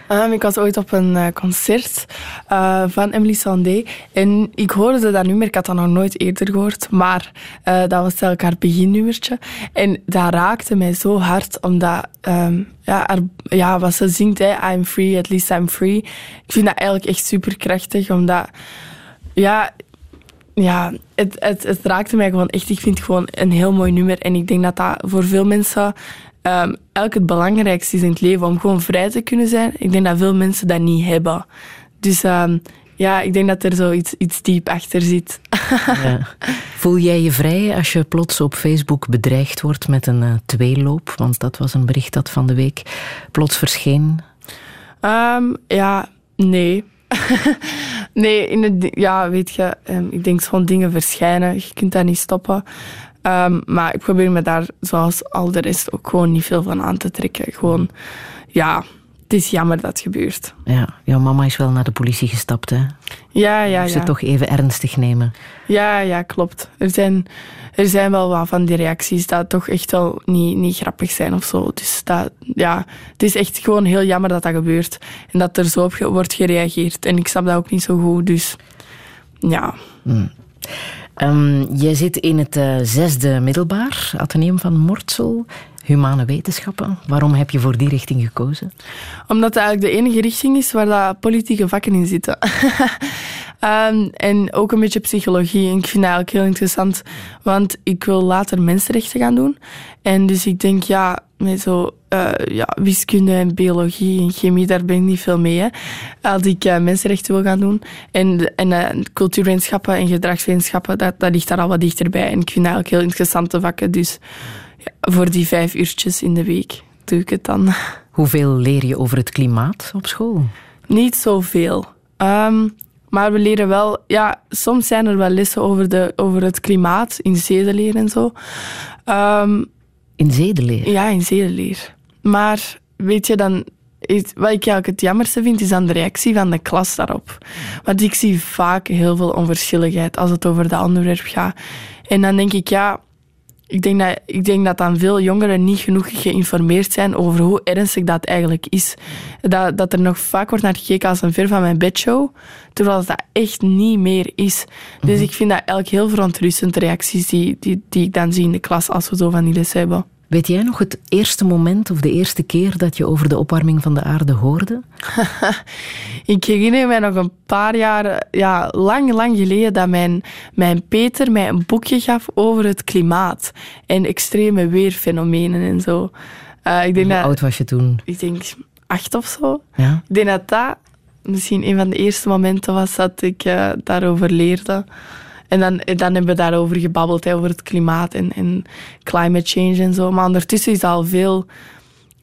Um, ik was ooit op een uh, concert uh, van Emily Sandé en ik hoorde dat nummer, ik had dat nog nooit eerder gehoord, maar dat was eigenlijk haar beginnummertje. En dat raakte mij zo hard, omdat um, ja, ja, wat ze zingt, I'm free, at least I'm free. Ik vind dat eigenlijk echt super krachtig, omdat ja, ja, het, het, het raakte mij gewoon echt. Ik vind het gewoon een heel mooi nummer. En ik denk dat dat voor veel mensen um, elk het belangrijkste is in het leven. Om gewoon vrij te kunnen zijn. Ik denk dat veel mensen dat niet hebben. Dus um, ja, ik denk dat er zo iets, iets diep achter zit.
Ja. Voel jij je vrij als je plots op Facebook bedreigd wordt met een uh, tweeloop? Want dat was een bericht dat van de week plots verscheen.
Um, ja, nee. nee, in het, ja, weet je, um, ik denk gewoon dingen verschijnen. Je kunt dat niet stoppen. Um, maar ik probeer me daar, zoals al de rest, ook gewoon niet veel van aan te trekken. Gewoon, ja, het is jammer dat het gebeurt.
Ja, jouw mama is wel naar de politie gestapt, hè?
Ja, ja, ja.
Ze toch even ernstig nemen.
Ja, ja, klopt. Er zijn, er zijn wel wat van die reacties dat toch echt wel niet, niet grappig zijn of zo. Dus dat, ja, het is echt gewoon heel jammer dat dat gebeurt. En dat er zo op wordt gereageerd. En ik snap dat ook niet zo goed, dus ja.
Hmm. Um, jij zit in het uh, zesde middelbaar, Atheneum van Mortsel, humane wetenschappen. Waarom heb je voor die richting gekozen?
Omdat het eigenlijk de enige richting is waar dat politieke vakken in zitten. um, en ook een beetje psychologie. En ik vind dat eigenlijk heel interessant, want ik wil later mensenrechten gaan doen. En dus ik denk, ja, met zo uh, ja, wiskunde en biologie en chemie, daar ben ik niet veel mee. Hè. Als ik uh, mensenrechten wil gaan doen. En, en uh, cultuurwetenschappen en gedragswetenschappen, dat, dat ligt daar al wat dichterbij. En ik vind dat eigenlijk heel interessante vakken. Dus voor die vijf uurtjes in de week doe ik het dan.
Hoeveel leer je over het klimaat op school?
Niet zoveel. Um, maar we leren wel... Ja, soms zijn er wel lessen over, de, over het klimaat in zedenleer en zo. Um,
in zedenleer?
Ja, in zedenleer. Maar weet je, dan wat ik eigenlijk het jammerste vind, is dan de reactie van de klas daarop. Want ik zie vaak heel veel onverschilligheid als het over dat onderwerp gaat. En dan denk ik, ja, ik denk dat, ik denk dat dan veel jongeren niet genoeg geïnformeerd zijn over hoe ernstig dat eigenlijk is. Dat, dat er nog vaak wordt naar gekeken als een ver van mijn bedshow, terwijl dat echt niet meer is. Dus ik vind dat eigenlijk heel verontrustend, reacties die, die, die ik dan zie in de klas als we zo van die les hebben.
Weet jij nog het eerste moment of de eerste keer dat je over de opwarming van de aarde hoorde?
ik herinner me nog een paar jaar, ja, lang, lang geleden, dat mijn, mijn Peter mij een boekje gaf over het klimaat en extreme weerfenomenen en zo.
Uh, ik denk Hoe dat, oud was je toen?
Ik denk acht of zo.
Ja?
Ik denk dat dat misschien een van de eerste momenten was dat ik uh, daarover leerde. En dan, dan hebben we daarover gebabbeld, over het klimaat en, en climate change en zo. Maar ondertussen is dat al veel,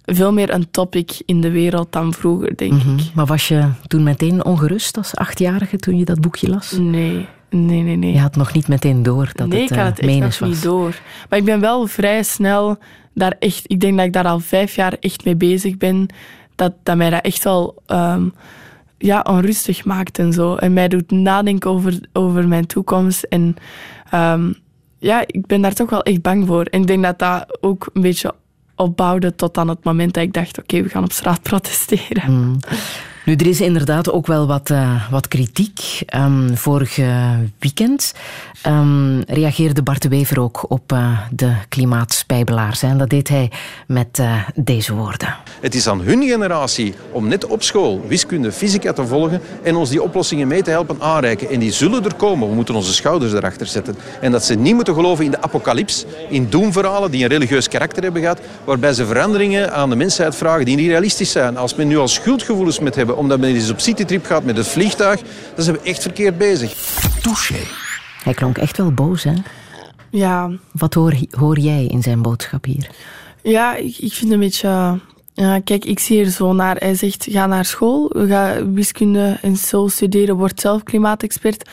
veel meer een topic in de wereld dan vroeger, denk
Mhm.
ik.
Maar was je toen meteen ongerust als achtjarige toen je dat boekje las?
Nee, nee, nee. nee.
Je had nog niet meteen door dat
nee,
het,
ik had het echt
menens
nog
was.
niet door. Maar ik ben wel vrij snel daar echt... Ik denk dat ik daar al vijf jaar echt mee bezig ben. Dat, dat mij dat echt wel... um, ja, onrustig maakt en zo. En mij doet nadenken over, over mijn toekomst. En um, ja, ik ben daar toch wel echt bang voor. En ik denk dat dat ook een beetje opbouwde tot aan het moment dat ik dacht, oké, we gaan op straat protesteren.
Mm. Nu, er is inderdaad ook wel wat, uh, wat kritiek. Um, vorig weekend um, reageerde Bart de Wever ook op uh, de klimaatspijbelaars. En dat deed hij met uh, deze woorden.
Het is aan hun generatie om net op school wiskunde, fysica te volgen en ons die oplossingen mee te helpen aanreiken. En die zullen er komen. We moeten onze schouders erachter zetten. En dat ze niet moeten geloven in de apocalyps, in doemverhalen die een religieus karakter hebben gehad, waarbij ze veranderingen aan de mensheid vragen die niet realistisch zijn. Als men nu al schuldgevoelens met hebben omdat men eens op citytrip gaat met het vliegtuig, dan zijn we echt verkeerd bezig.
Touché.
Hij klonk echt wel boos, hè?
Ja.
Wat hoor, hoor jij in zijn boodschap hier?
Ja, ik, ik vind een beetje... Ja, kijk, ik zie er zo naar. Hij zegt, ga naar school, ga wiskunde en zo studeren, word zelf klimaatexpert.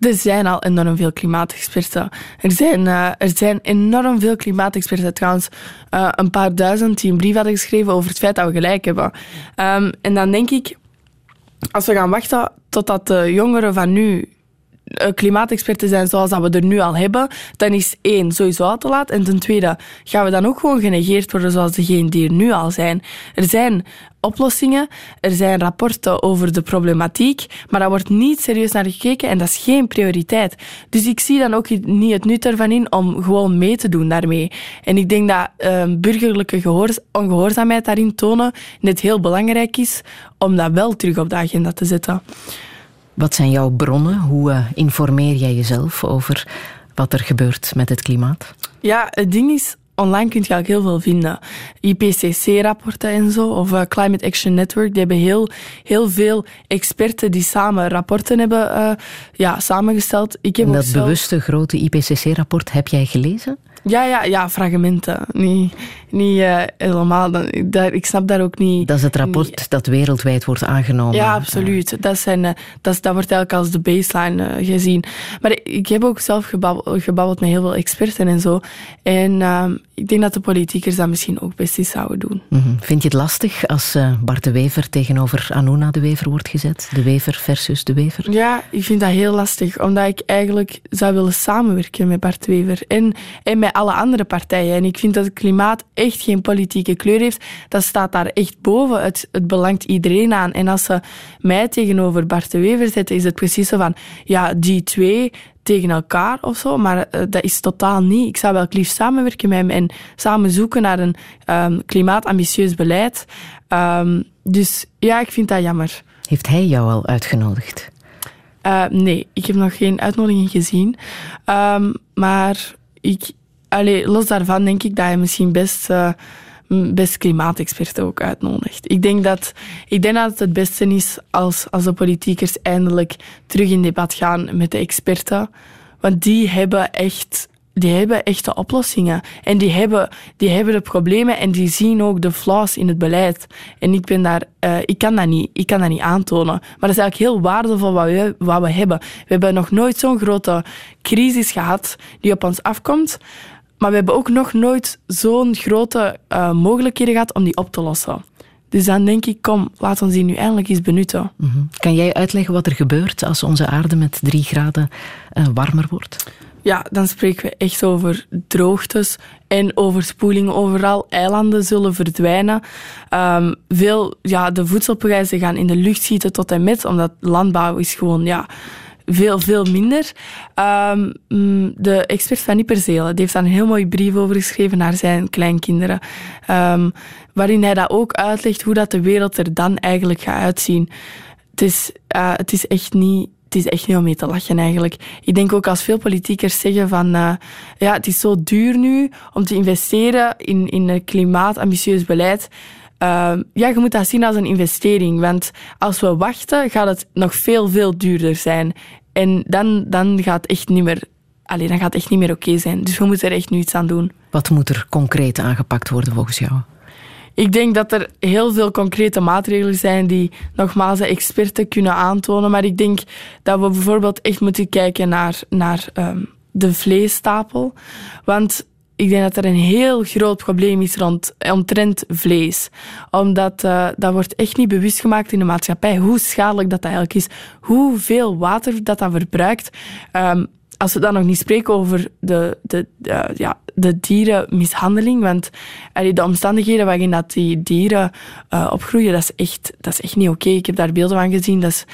Er zijn al enorm veel klimaatexperten. Er zijn, uh, er zijn enorm veel klimaatexperten. Trouwens, uh, een paar duizend die een brief hadden geschreven over het feit dat we gelijk hebben. Um, en dan denk ik, als we gaan wachten totdat de jongeren van nu klimaatexperten zijn zoals dat we er nu al hebben, dan is één sowieso te laat. En ten tweede gaan we dan ook gewoon genegeerd worden zoals degenen die er nu al zijn. Er zijn oplossingen, er zijn rapporten over de problematiek, maar daar wordt niet serieus naar gekeken en dat is geen prioriteit. Dus ik zie dan ook niet het nut ervan in om gewoon mee te doen daarmee. En ik denk dat um, burgerlijke ongehoorzaamheid daarin tonen net heel belangrijk is om dat wel terug op de agenda te zetten.
Wat zijn jouw bronnen? Hoe uh, informeer jij jezelf over wat er gebeurt met het klimaat?
Ja, het ding is, online kun je eigenlijk heel veel vinden. IPCC-rapporten en zo, of uh, Climate Action Network, die hebben heel, heel veel experten die samen rapporten hebben uh, ja, samengesteld.
Ik heb en dat zelf... bewuste grote IPCC-rapport heb jij gelezen?
Ja, ja, ja, fragmenten. Niet, niet uh, helemaal. Daar, ik snap daar ook niet.
Dat is het rapport dat wereldwijd wordt aangenomen.
Ja, absoluut. Dat, zijn, uh, dat, wordt eigenlijk als de baseline uh, gezien. Maar ik, heb ook zelf gebabbeld, gebabbeld met heel veel experten en zo. En ehm, ik denk dat de politiekers dat misschien ook best eens zouden doen.
Mm -hmm. Vind je het lastig als Bart de Wever tegenover Anuna de Wever wordt gezet? De Wever versus de Wever?
Ja, ik vind dat heel lastig. Omdat ik eigenlijk zou willen samenwerken met Bart de Wever. En, en met alle andere partijen. En ik vind dat het klimaat echt geen politieke kleur heeft. Dat staat daar echt boven. Het, het belangt iedereen aan. En als ze mij tegenover Bart de Wever zetten, is het precies zo van, ja, die twee tegen elkaar of zo, maar uh, dat is totaal niet. Ik zou wel liefst samenwerken met hem en samen zoeken naar een um, klimaatambitieus beleid. Um, dus ja, ik vind dat jammer.
Heeft hij jou al uitgenodigd?
Uh, nee, ik heb nog geen uitnodiging gezien. Um, maar ik, allee, los daarvan denk ik dat hij misschien best, uh, best klimaatexperten ook uitnodigt. Ik denk, dat, ik denk dat het het beste is als, als de politiekers eindelijk terug in debat gaan met de experten. Want die hebben echt die hebben echte oplossingen. En die hebben, die hebben de problemen en die zien ook de flaws in het beleid. En ik ben daar, uh, ik kan dat niet, ik kan dat niet aantonen. Maar dat is eigenlijk heel waardevol wat we, wat we hebben. We hebben nog nooit zo'n grote crisis gehad die op ons afkomt. Maar we hebben ook nog nooit zo'n grote uh, mogelijkheden gehad om die op te lossen. Dus dan denk ik, kom, laat ons die nu eindelijk eens benutten.
Mm -hmm. Kan jij uitleggen wat er gebeurt als onze aarde met drie graden uh, warmer wordt?
Ja, dan spreken we echt over droogtes en overspoeling overal. Eilanden zullen verdwijnen. Um, veel, ja, de voedselprijzen gaan in de lucht schieten tot en met, omdat landbouw is gewoon, ja, veel, veel minder. Um, de expert van die heeft daar een heel mooi brief over geschreven naar zijn kleinkinderen. Um, waarin hij dat ook uitlegt hoe dat de wereld er dan eigenlijk gaat uitzien. Het is, uh, het is echt niet het is echt niet om mee te lachen eigenlijk. Ik denk ook als veel politiekers zeggen van uh, ja, het is zo duur nu om te investeren in, in een klimaatambitieus beleid. Uh, ja, je moet dat zien als een investering. Want als we wachten, gaat het nog veel, veel duurder zijn. En dan, dan gaat het echt niet meer Allee, dan gaat echt niet meer oké okay zijn. Dus we moeten er echt nu iets aan doen.
Wat moet er concreet aangepakt worden volgens jou?
Ik denk dat er heel veel concrete maatregelen zijn die nogmaals de experten kunnen aantonen. Maar ik denk dat we bijvoorbeeld echt moeten kijken naar, naar um, de vleesstapel. Want ik denk dat er een heel groot probleem is rond, omtrent vlees. Omdat uh, dat wordt echt niet bewust gemaakt in de maatschappij hoe schadelijk dat, eigenlijk is. Hoeveel water dat dat verbruikt. Um, als we dan nog niet spreken over de, de, de, ja, de dierenmishandeling, want de omstandigheden waarin dat die dieren uh, opgroeien, dat is echt, dat is echt niet oké. Ik heb daar beelden van gezien. Dat is,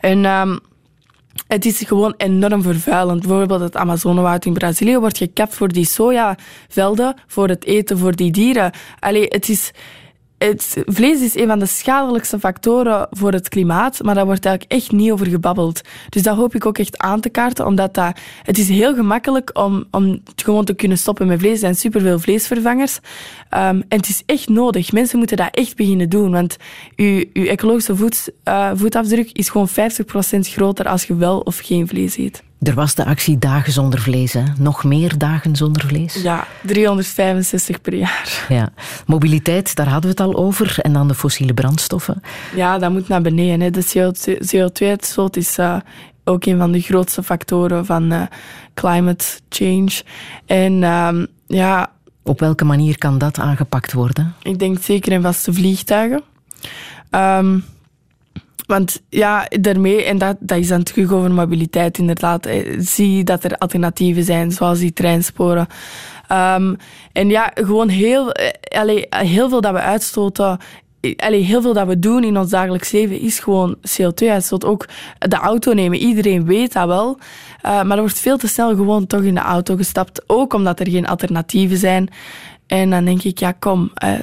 en um, het is gewoon enorm vervuilend. Bijvoorbeeld het Amazonewoud in Brazilië wordt gekapt voor die sojavelden, voor het eten voor die dieren. Allee, het is het vlees is een van de schadelijkste factoren voor het klimaat, maar daar wordt eigenlijk echt niet over gebabbeld. Dus dat hoop ik ook echt aan te kaarten, omdat dat, het is heel gemakkelijk om, om gewoon te kunnen stoppen met vlees. Er zijn superveel vleesvervangers. Um, en het is echt nodig. Mensen moeten dat echt beginnen doen, want uw ecologische uh, voetafdruk is gewoon 50% groter als je wel of geen vlees eet.
Er was de actie Dagen zonder vlees. Hè? Nog meer dagen zonder vlees?
Ja, 365 per jaar.
Ja. Mobiliteit, daar hadden we het al over. En dan de fossiele brandstoffen.
Ja, dat moet naar beneden. Hè. De CO2-uitstoot is uh, ook een van de grootste factoren van uh, climate change. En um, ja...
Op welke manier kan dat aangepakt worden?
Ik denk zeker in vaste vliegtuigen. Um, Want ja, daarmee, en dat, dat is dan terug over mobiliteit inderdaad, eh, zie dat er alternatieven zijn, zoals die treinsporen. Ehm, en ja, gewoon heel, eh, allee, heel veel dat we uitstoten allee, heel veel dat we doen in ons dagelijks leven is gewoon CO2-uitstoot. Ook de auto nemen, iedereen weet dat wel. Maar er wordt veel te snel gewoon toch in de auto gestapt. Ook omdat er geen alternatieven zijn. En dan denk ik, ja kom, uh,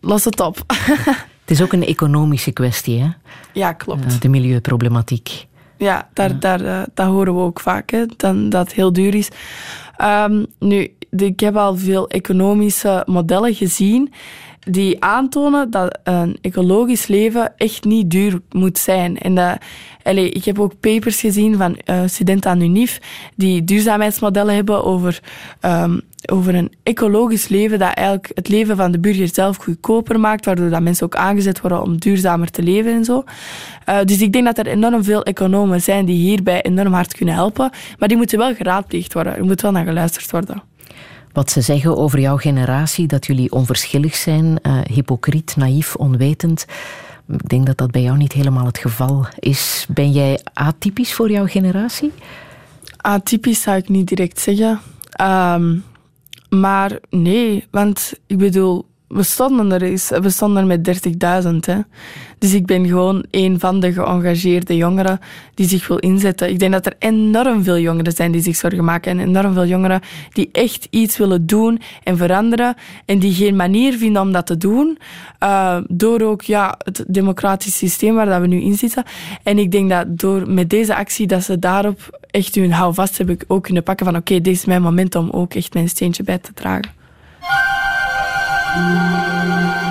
los het op.
het is ook een economische kwestie, hè?
Ja, klopt.
Uh, de milieuproblematiek.
Ja, daar, ja. Daar, dat horen we ook vaak, hè, dan, dat het heel duur is. Um, nu, ik heb al veel economische modellen gezien die aantonen dat een ecologisch leven echt niet duur moet zijn. En dat, allez, ik heb ook papers gezien van uh, studenten aan UNIF die duurzaamheidsmodellen hebben over, um, over een ecologisch leven dat eigenlijk het leven van de burger zelf goedkoper maakt, waardoor dat mensen ook aangezet worden om duurzamer te leven en zo. Uh, dus ik denk dat er enorm veel economen zijn die hierbij enorm hard kunnen helpen, maar die moeten wel geraadpleegd worden. Er moet wel naar geluisterd worden
wat ze zeggen over jouw generatie, dat jullie onverschillig zijn, uh, hypocriet, naïef, onwetend. Ik denk dat dat bij jou niet helemaal het geval is. Ben jij atypisch voor jouw generatie?
Atypisch zou ik niet direct zeggen. Um, maar nee, want ik bedoel, we stonden er, eens, we stonden met 30.000. Dus ik ben gewoon een van de geëngageerde jongeren die zich wil inzetten. Ik denk dat er enorm veel jongeren zijn die zich zorgen maken. En enorm veel jongeren die echt iets willen doen en veranderen. En die geen manier vinden om dat te doen. Uh, door ook ja, het democratisch systeem waar dat we nu in zitten. En ik denk dat door met deze actie dat ze daarop echt hun houvast hebben ook kunnen pakken van oké, dit is mijn moment om ook echt mijn steentje bij te dragen.
Música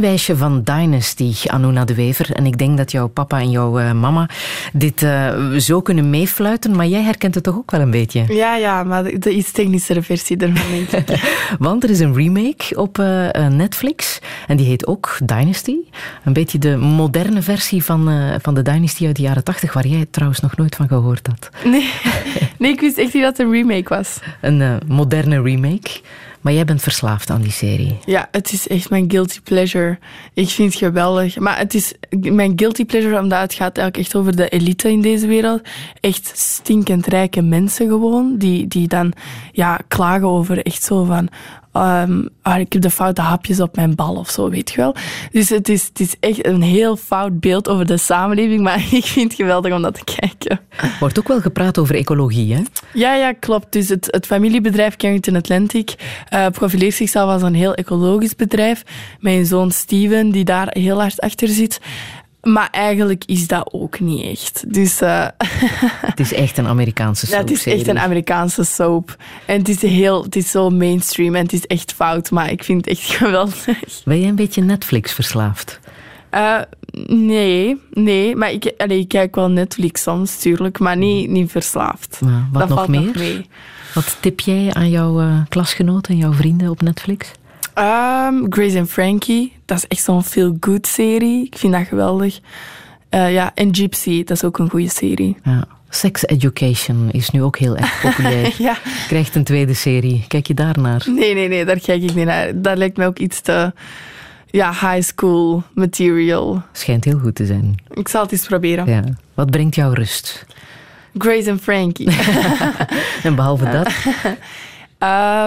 kenwijsje van Dynasty, Anuna de Wever. En ik denk dat jouw papa en jouw uh, mama dit uh, zo kunnen meefluiten, maar jij herkent het toch ook wel een beetje?
Ja, ja, maar de, iets technischere versie ervan, denk ik.
Want er is een remake op uh, Netflix en die heet ook Dynasty. Een beetje de moderne versie van, van de Dynasty uit de jaren tachtig, waar jij trouwens nog nooit van gehoord had.
Nee. Nee, ik wist echt niet dat het een remake was.
Een eh, moderne remake. Maar jij bent verslaafd aan die serie.
Ja, het is echt mijn guilty pleasure. Ik vind het geweldig. Maar het is mijn guilty pleasure omdat het gaat eigenlijk echt over de elite in deze wereld. Echt stinkend rijke mensen gewoon. Die, die dan ja, klagen over echt zo van... Um, ah, ik heb de foute hapjes op mijn bal of zo, weet je wel. Dus het is, het is echt een heel fout beeld over de samenleving, maar ik vind het geweldig om dat te kijken.
Wordt ook wel gepraat over ecologie, hè?
Ja, ja, klopt. Dus het, het familiebedrijf Carrington Atlantic uh, profileert zichzelf als een heel ecologisch bedrijf. Mijn zoon Steven, die daar heel hard achter zit. Maar eigenlijk is dat ook niet echt. Dus, uh,
het is echt een Amerikaanse soap.
Ja, het is echt een Amerikaanse soap. En het is, heel, het is zo mainstream en het is echt fout, maar ik vind het echt geweldig.
Ben jij een beetje Netflix verslaafd?
Uh, nee, nee. Maar ik, allee, ik kijk wel Netflix soms, tuurlijk, maar niet, niet verslaafd.
Nou, wat
dat
nog
valt
meer?
nog mee.
Wat tip jij aan jouw uh, klasgenoten en jouw vrienden op Netflix?
Um, Grace and Frankie, dat is echt zo'n feel-good serie. Ik vind dat geweldig. Uh, ja, en Gypsy, dat is ook een goede serie.
Ja. Sex Education is nu ook heel erg populair.
ja.
Krijgt een tweede serie. Kijk je daarnaar?
Nee, nee, nee, daar kijk ik niet naar. Dat lijkt me ook iets te ja, high school material.
Schijnt heel goed te zijn.
Ik zal het eens proberen.
Ja. Wat brengt jou rust?
Grace and Frankie.
en behalve dat?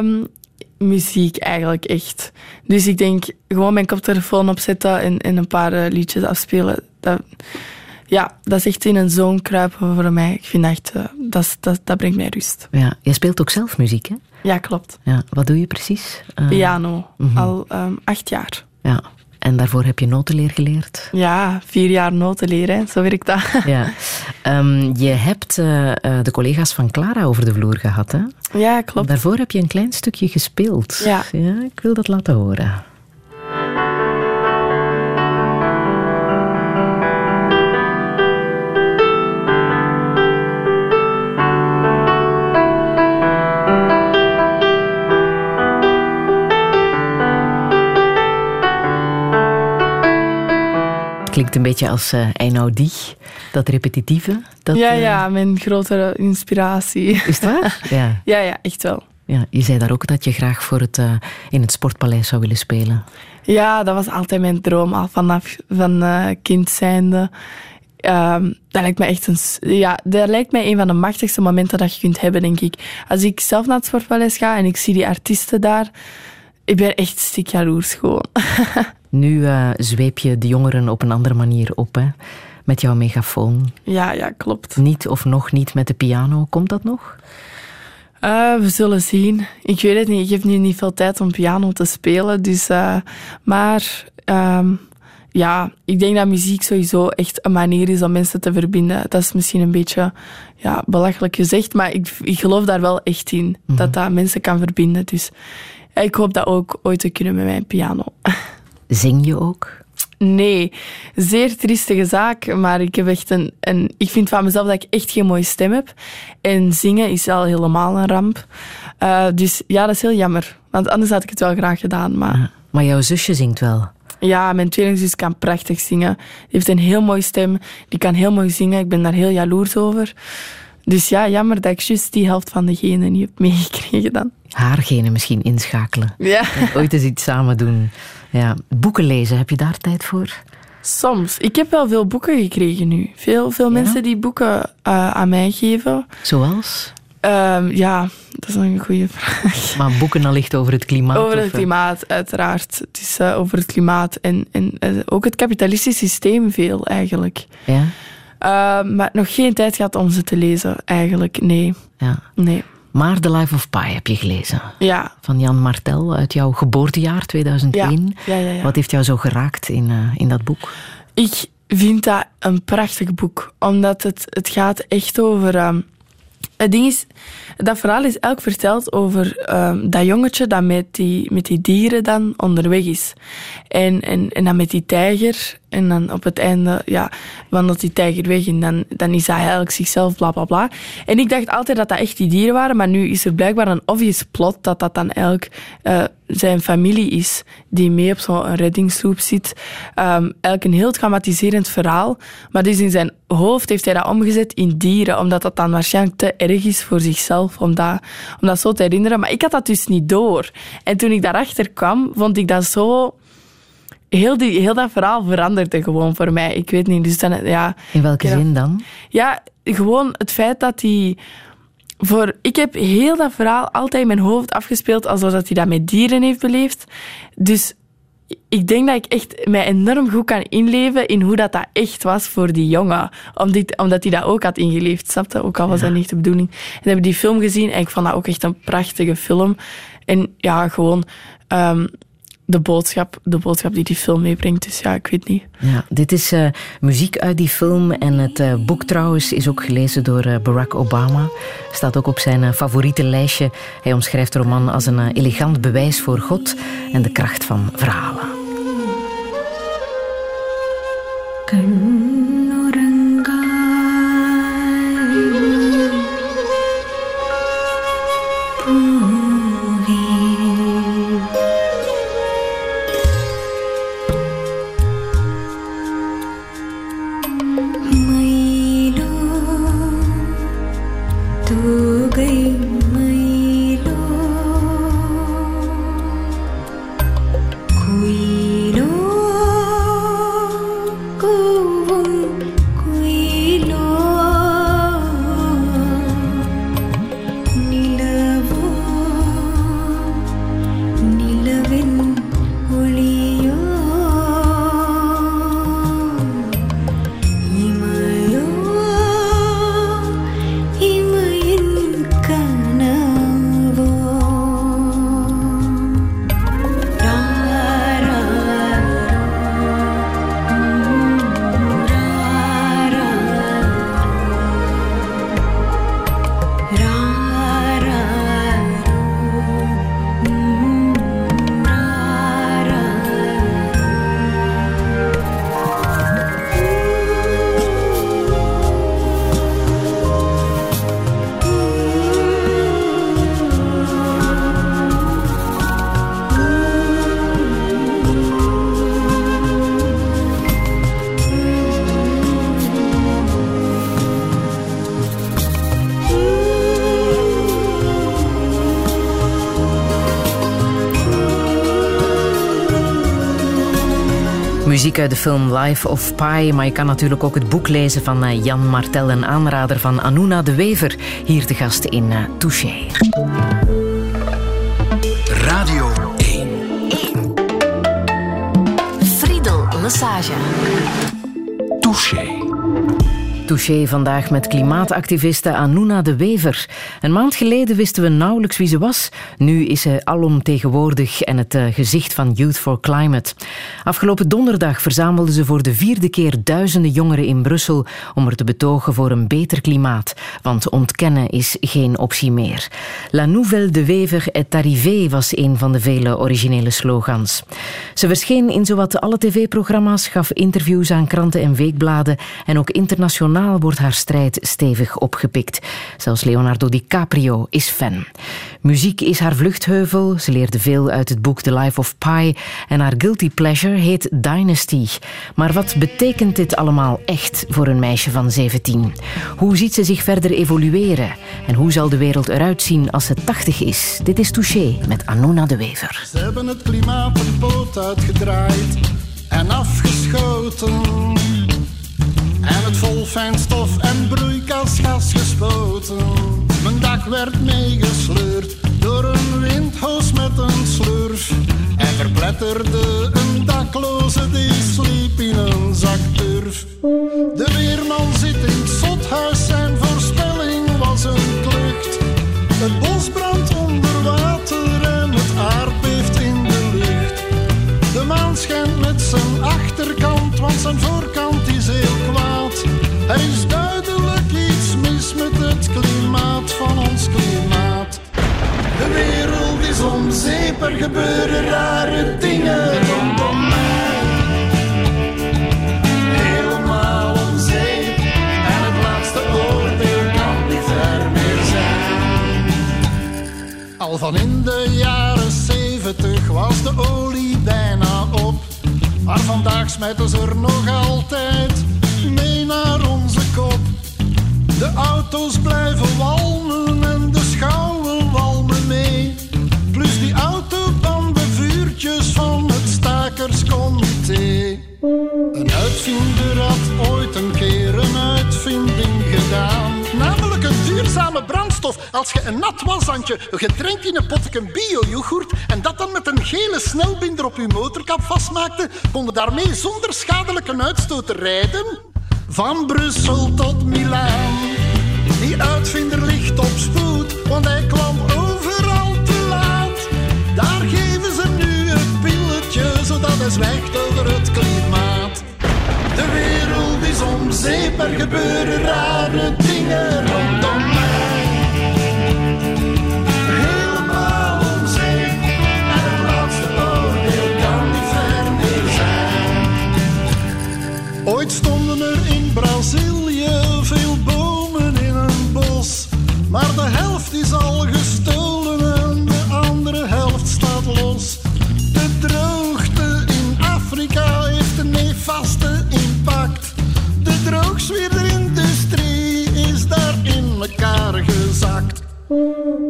um, muziek eigenlijk echt. Dus ik denk gewoon mijn koptelefoon opzetten en, en een paar uh, liedjes afspelen. Dat, ja, dat is echt in een zoon kruipen voor mij. Ik vind echt, uh, dat, dat, dat brengt mij rust.
Ja, jij speelt ook zelf muziek, hè?
Ja, klopt.
Ja, wat doe je precies?
Uh, Piano, mm -hmm. al um, acht jaar.
Ja, en daarvoor heb je notenleer geleerd?
Ja, vier jaar notenleer, hè. zo werkt dat.
Ja. Um, je hebt uh, uh, de collega's van Clara over de vloer gehad, hè?
Ja, klopt.
Daarvoor heb je een klein stukje gespeeld.
Ja.
ja ik wil dat laten horen. Klinkt een beetje als uh, Einaudi, dat repetitieve. Dat,
ja,
uh,
ja, mijn grotere inspiratie.
Is het waar? Ja.
ja, ja, echt wel.
Ja, je zei daar ook dat je graag voor het, uh, in het Sportpaleis zou willen spelen.
Ja, dat was altijd mijn droom, al vanaf van kind zijnde. Um, dat lijkt me echt een, ja, dat lijkt mij een van de machtigste momenten dat je kunt hebben, denk ik. Als ik zelf naar het Sportpaleis ga en ik zie die artiesten daar, ik ben echt stik jaloers gewoon.
Nu uh, zweep je de jongeren op een andere manier op, hè? Met jouw megafoon.
Ja, ja, klopt.
Niet of nog niet met de piano. Komt dat nog?
Uh, we zullen zien. Ik weet het niet. Ik heb nu niet veel tijd om piano te spelen. Dus, uh, maar um, ja, ik denk dat muziek sowieso echt een manier is om mensen te verbinden. Dat is misschien een beetje ja, belachelijk gezegd, maar ik, ik geloof daar wel echt in. Mm-hmm. Dat dat mensen kan verbinden. Dus ik hoop dat ook ooit te kunnen met mijn piano.
Zing je ook?
Nee, zeer triestige zaak, maar ik heb echt een, een... Ik vind van mezelf dat ik echt geen mooie stem heb. En zingen is al helemaal een ramp. Uh, dus ja, dat is heel jammer. Want anders had ik het wel graag gedaan, maar...
Ja, maar jouw zusje zingt wel?
Ja, mijn tweelingzus kan prachtig zingen. Die heeft een heel mooie stem. Die kan heel mooi zingen. Ik ben daar heel jaloers over. Dus ja, jammer dat ik juist die helft van de genen niet heb meegekregen dan.
Haar genen misschien inschakelen.
Ja.
Ooit eens iets samen doen. Ja, boeken lezen, heb je daar tijd voor?
Soms. Ik heb wel veel boeken gekregen nu. Veel, veel
Ja?
mensen die boeken uh, aan mij geven.
Zoals?
Um, ja, dat is een goede vraag.
Maar boeken allicht over het klimaat?
Over het
uh,
klimaat, uiteraard. Het is uh, over het klimaat en, en uh, ook het kapitalistische systeem veel, eigenlijk.
Ja?
Uh, maar nog geen tijd gehad om ze te lezen, eigenlijk. Nee.
ja.
Nee.
Maar The Life of Pi heb je gelezen.
Ja.
Van Jan Martel uit jouw geboortejaar 2001.
Ja, ja, ja.
Wat heeft jou zo geraakt in, uh, in dat boek?
Ik vind dat een prachtig boek. Omdat het, het gaat echt over... Um, het ding is, dat verhaal is elk verteld over um, dat jongetje dat met die, met die dieren dan onderweg is. En, en, en dan met die tijger. En dan op het einde ja, wandelt die tijger weg en dan, dan is hij eigenlijk zichzelf, bla bla bla. En ik dacht altijd dat dat echt die dieren waren, maar nu is er blijkbaar een obvious plot dat dat dan eigenlijk uh, zijn familie is die mee op zo'n reddingsgroep zit. Um, eigenlijk een heel traumatiserend verhaal, maar dus in zijn hoofd heeft hij dat omgezet in dieren, omdat dat dan waarschijnlijk te erg is voor zichzelf om om dat zo te herinneren. Maar ik had dat dus niet door. En toen ik daarachter kwam, vond ik dat zo heel, die, heel dat verhaal veranderde gewoon voor mij. Ik weet niet. Dus dan, ja,
In welke zin dan?
Ja, gewoon het feit dat hij. Voor, ik heb heel dat verhaal altijd in mijn hoofd afgespeeld alsof hij dat met dieren heeft beleefd. Dus ik denk dat ik echt mij enorm goed kan inleven in hoe dat, dat echt was voor die jongen. Omdat, omdat hij dat ook had ingeleefd, snapte? Ook al was dat niet de bedoeling. En hebben die film gezien en ik vond dat ook echt een prachtige film. En ja, gewoon... Um, de boodschap, de boodschap die die film meebrengt. Dus ja, ik weet niet.
Ja, dit is uh, muziek uit die film. En het uh, boek trouwens is ook gelezen door uh, Barack Obama. Staat ook op zijn favoriete lijstje. Hij omschrijft de roman als een elegant bewijs voor God en de kracht van verhalen. Muziek uit de film Life of Pi. Maar je kan natuurlijk ook het boek lezen van eh, Jan Martel, een aanrader van Anuna de Wever. Hier te gast in uh, Touché.
Radio 1.
1. Friedel Massage.
Touché.
Touché vandaag met klimaatactiviste Anuna de Wever. Een maand geleden wisten we nauwelijks wie ze was. Nu is ze alomtegenwoordig en het uh, gezicht van Youth for Climate. Afgelopen donderdag verzamelde ze voor de vierde keer duizenden jongeren in Brussel om er te betogen voor een beter klimaat. Want ontkennen is geen optie meer. La Nouvelle de Wever est arrivée was een van de vele originele slogans. Ze verscheen in zowat alle tv-programma's, gaf interviews aan kranten en weekbladen en ook internationaal wordt haar strijd stevig opgepikt. Zelfs Leonardo DiCaprio is fan. Muziek is haar vluchtheuvel. Ze leerde veel uit het boek The Life of Pi. En haar guilty pleasure heet Dynasty. Maar wat betekent dit allemaal echt voor een meisje van 17? Hoe ziet ze zich verder evolueren? En hoe zal de wereld eruit zien als ze 80 is? Dit is Touché met Anuna de Wever.
Ze hebben het klimaat poot uitgedraaid en afgeschoten. En het vol fijnstof en broeikasgas gespoten. Mijn dak werd meegesleurd door een windhoos met een slurf. En verpletterde een dakloze die sliep in een zak turf. De weerman zit in het zothuis, want zijn voorkant is heel kwaad. Er is duidelijk iets mis met het klimaat van ons klimaat. De wereld is omzeep, er gebeuren rare dingen rondom mij. Helemaal omzeep, en het laatste oordeel kan niet ver meer zijn. Al van in de jaren zeventig was de olie bijna op, maar vandaag smijten ze er nog altijd mee naar onze kop. De auto's blijven walmen en de schouwen walmen mee. Plus die autobandenvuurtjes van het stakerscomité. Duurzame brandstof. Als je een nat washandje gedrenkt in een potje bio-yoghurt en dat dan met een gele snelbinder op je motorkap vastmaakte, kon je daarmee zonder schadelijke uitstoot rijden. Van Brussel tot Milaan. Die uitvinder ligt op spoed, want hij kwam overal te laat. Daar geven ze nu een pilletje, zodat hij zwijgt over het klimaat. De wereld is om zeep, er gebeuren rare dingen rondom mij. Helemaal om zeep, en het laatste oordeel kan niet ver zijn. Ooit stonden er in Brazilië veel bomen in een bos. Maar de helft is al gezakt.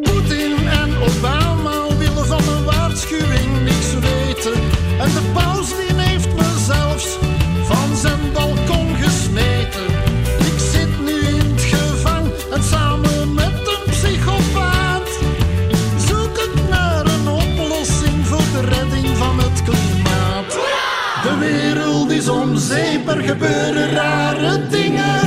Poetin en Obama willen van een waarschuwing niks weten. En de paus die heeft me zelfs van zijn balkon gesmeten. Ik zit nu in het gevang en samen met een psychopaat zoek ik naar een oplossing voor de redding van het klimaat. De wereld is om zeep, er gebeuren rare dingen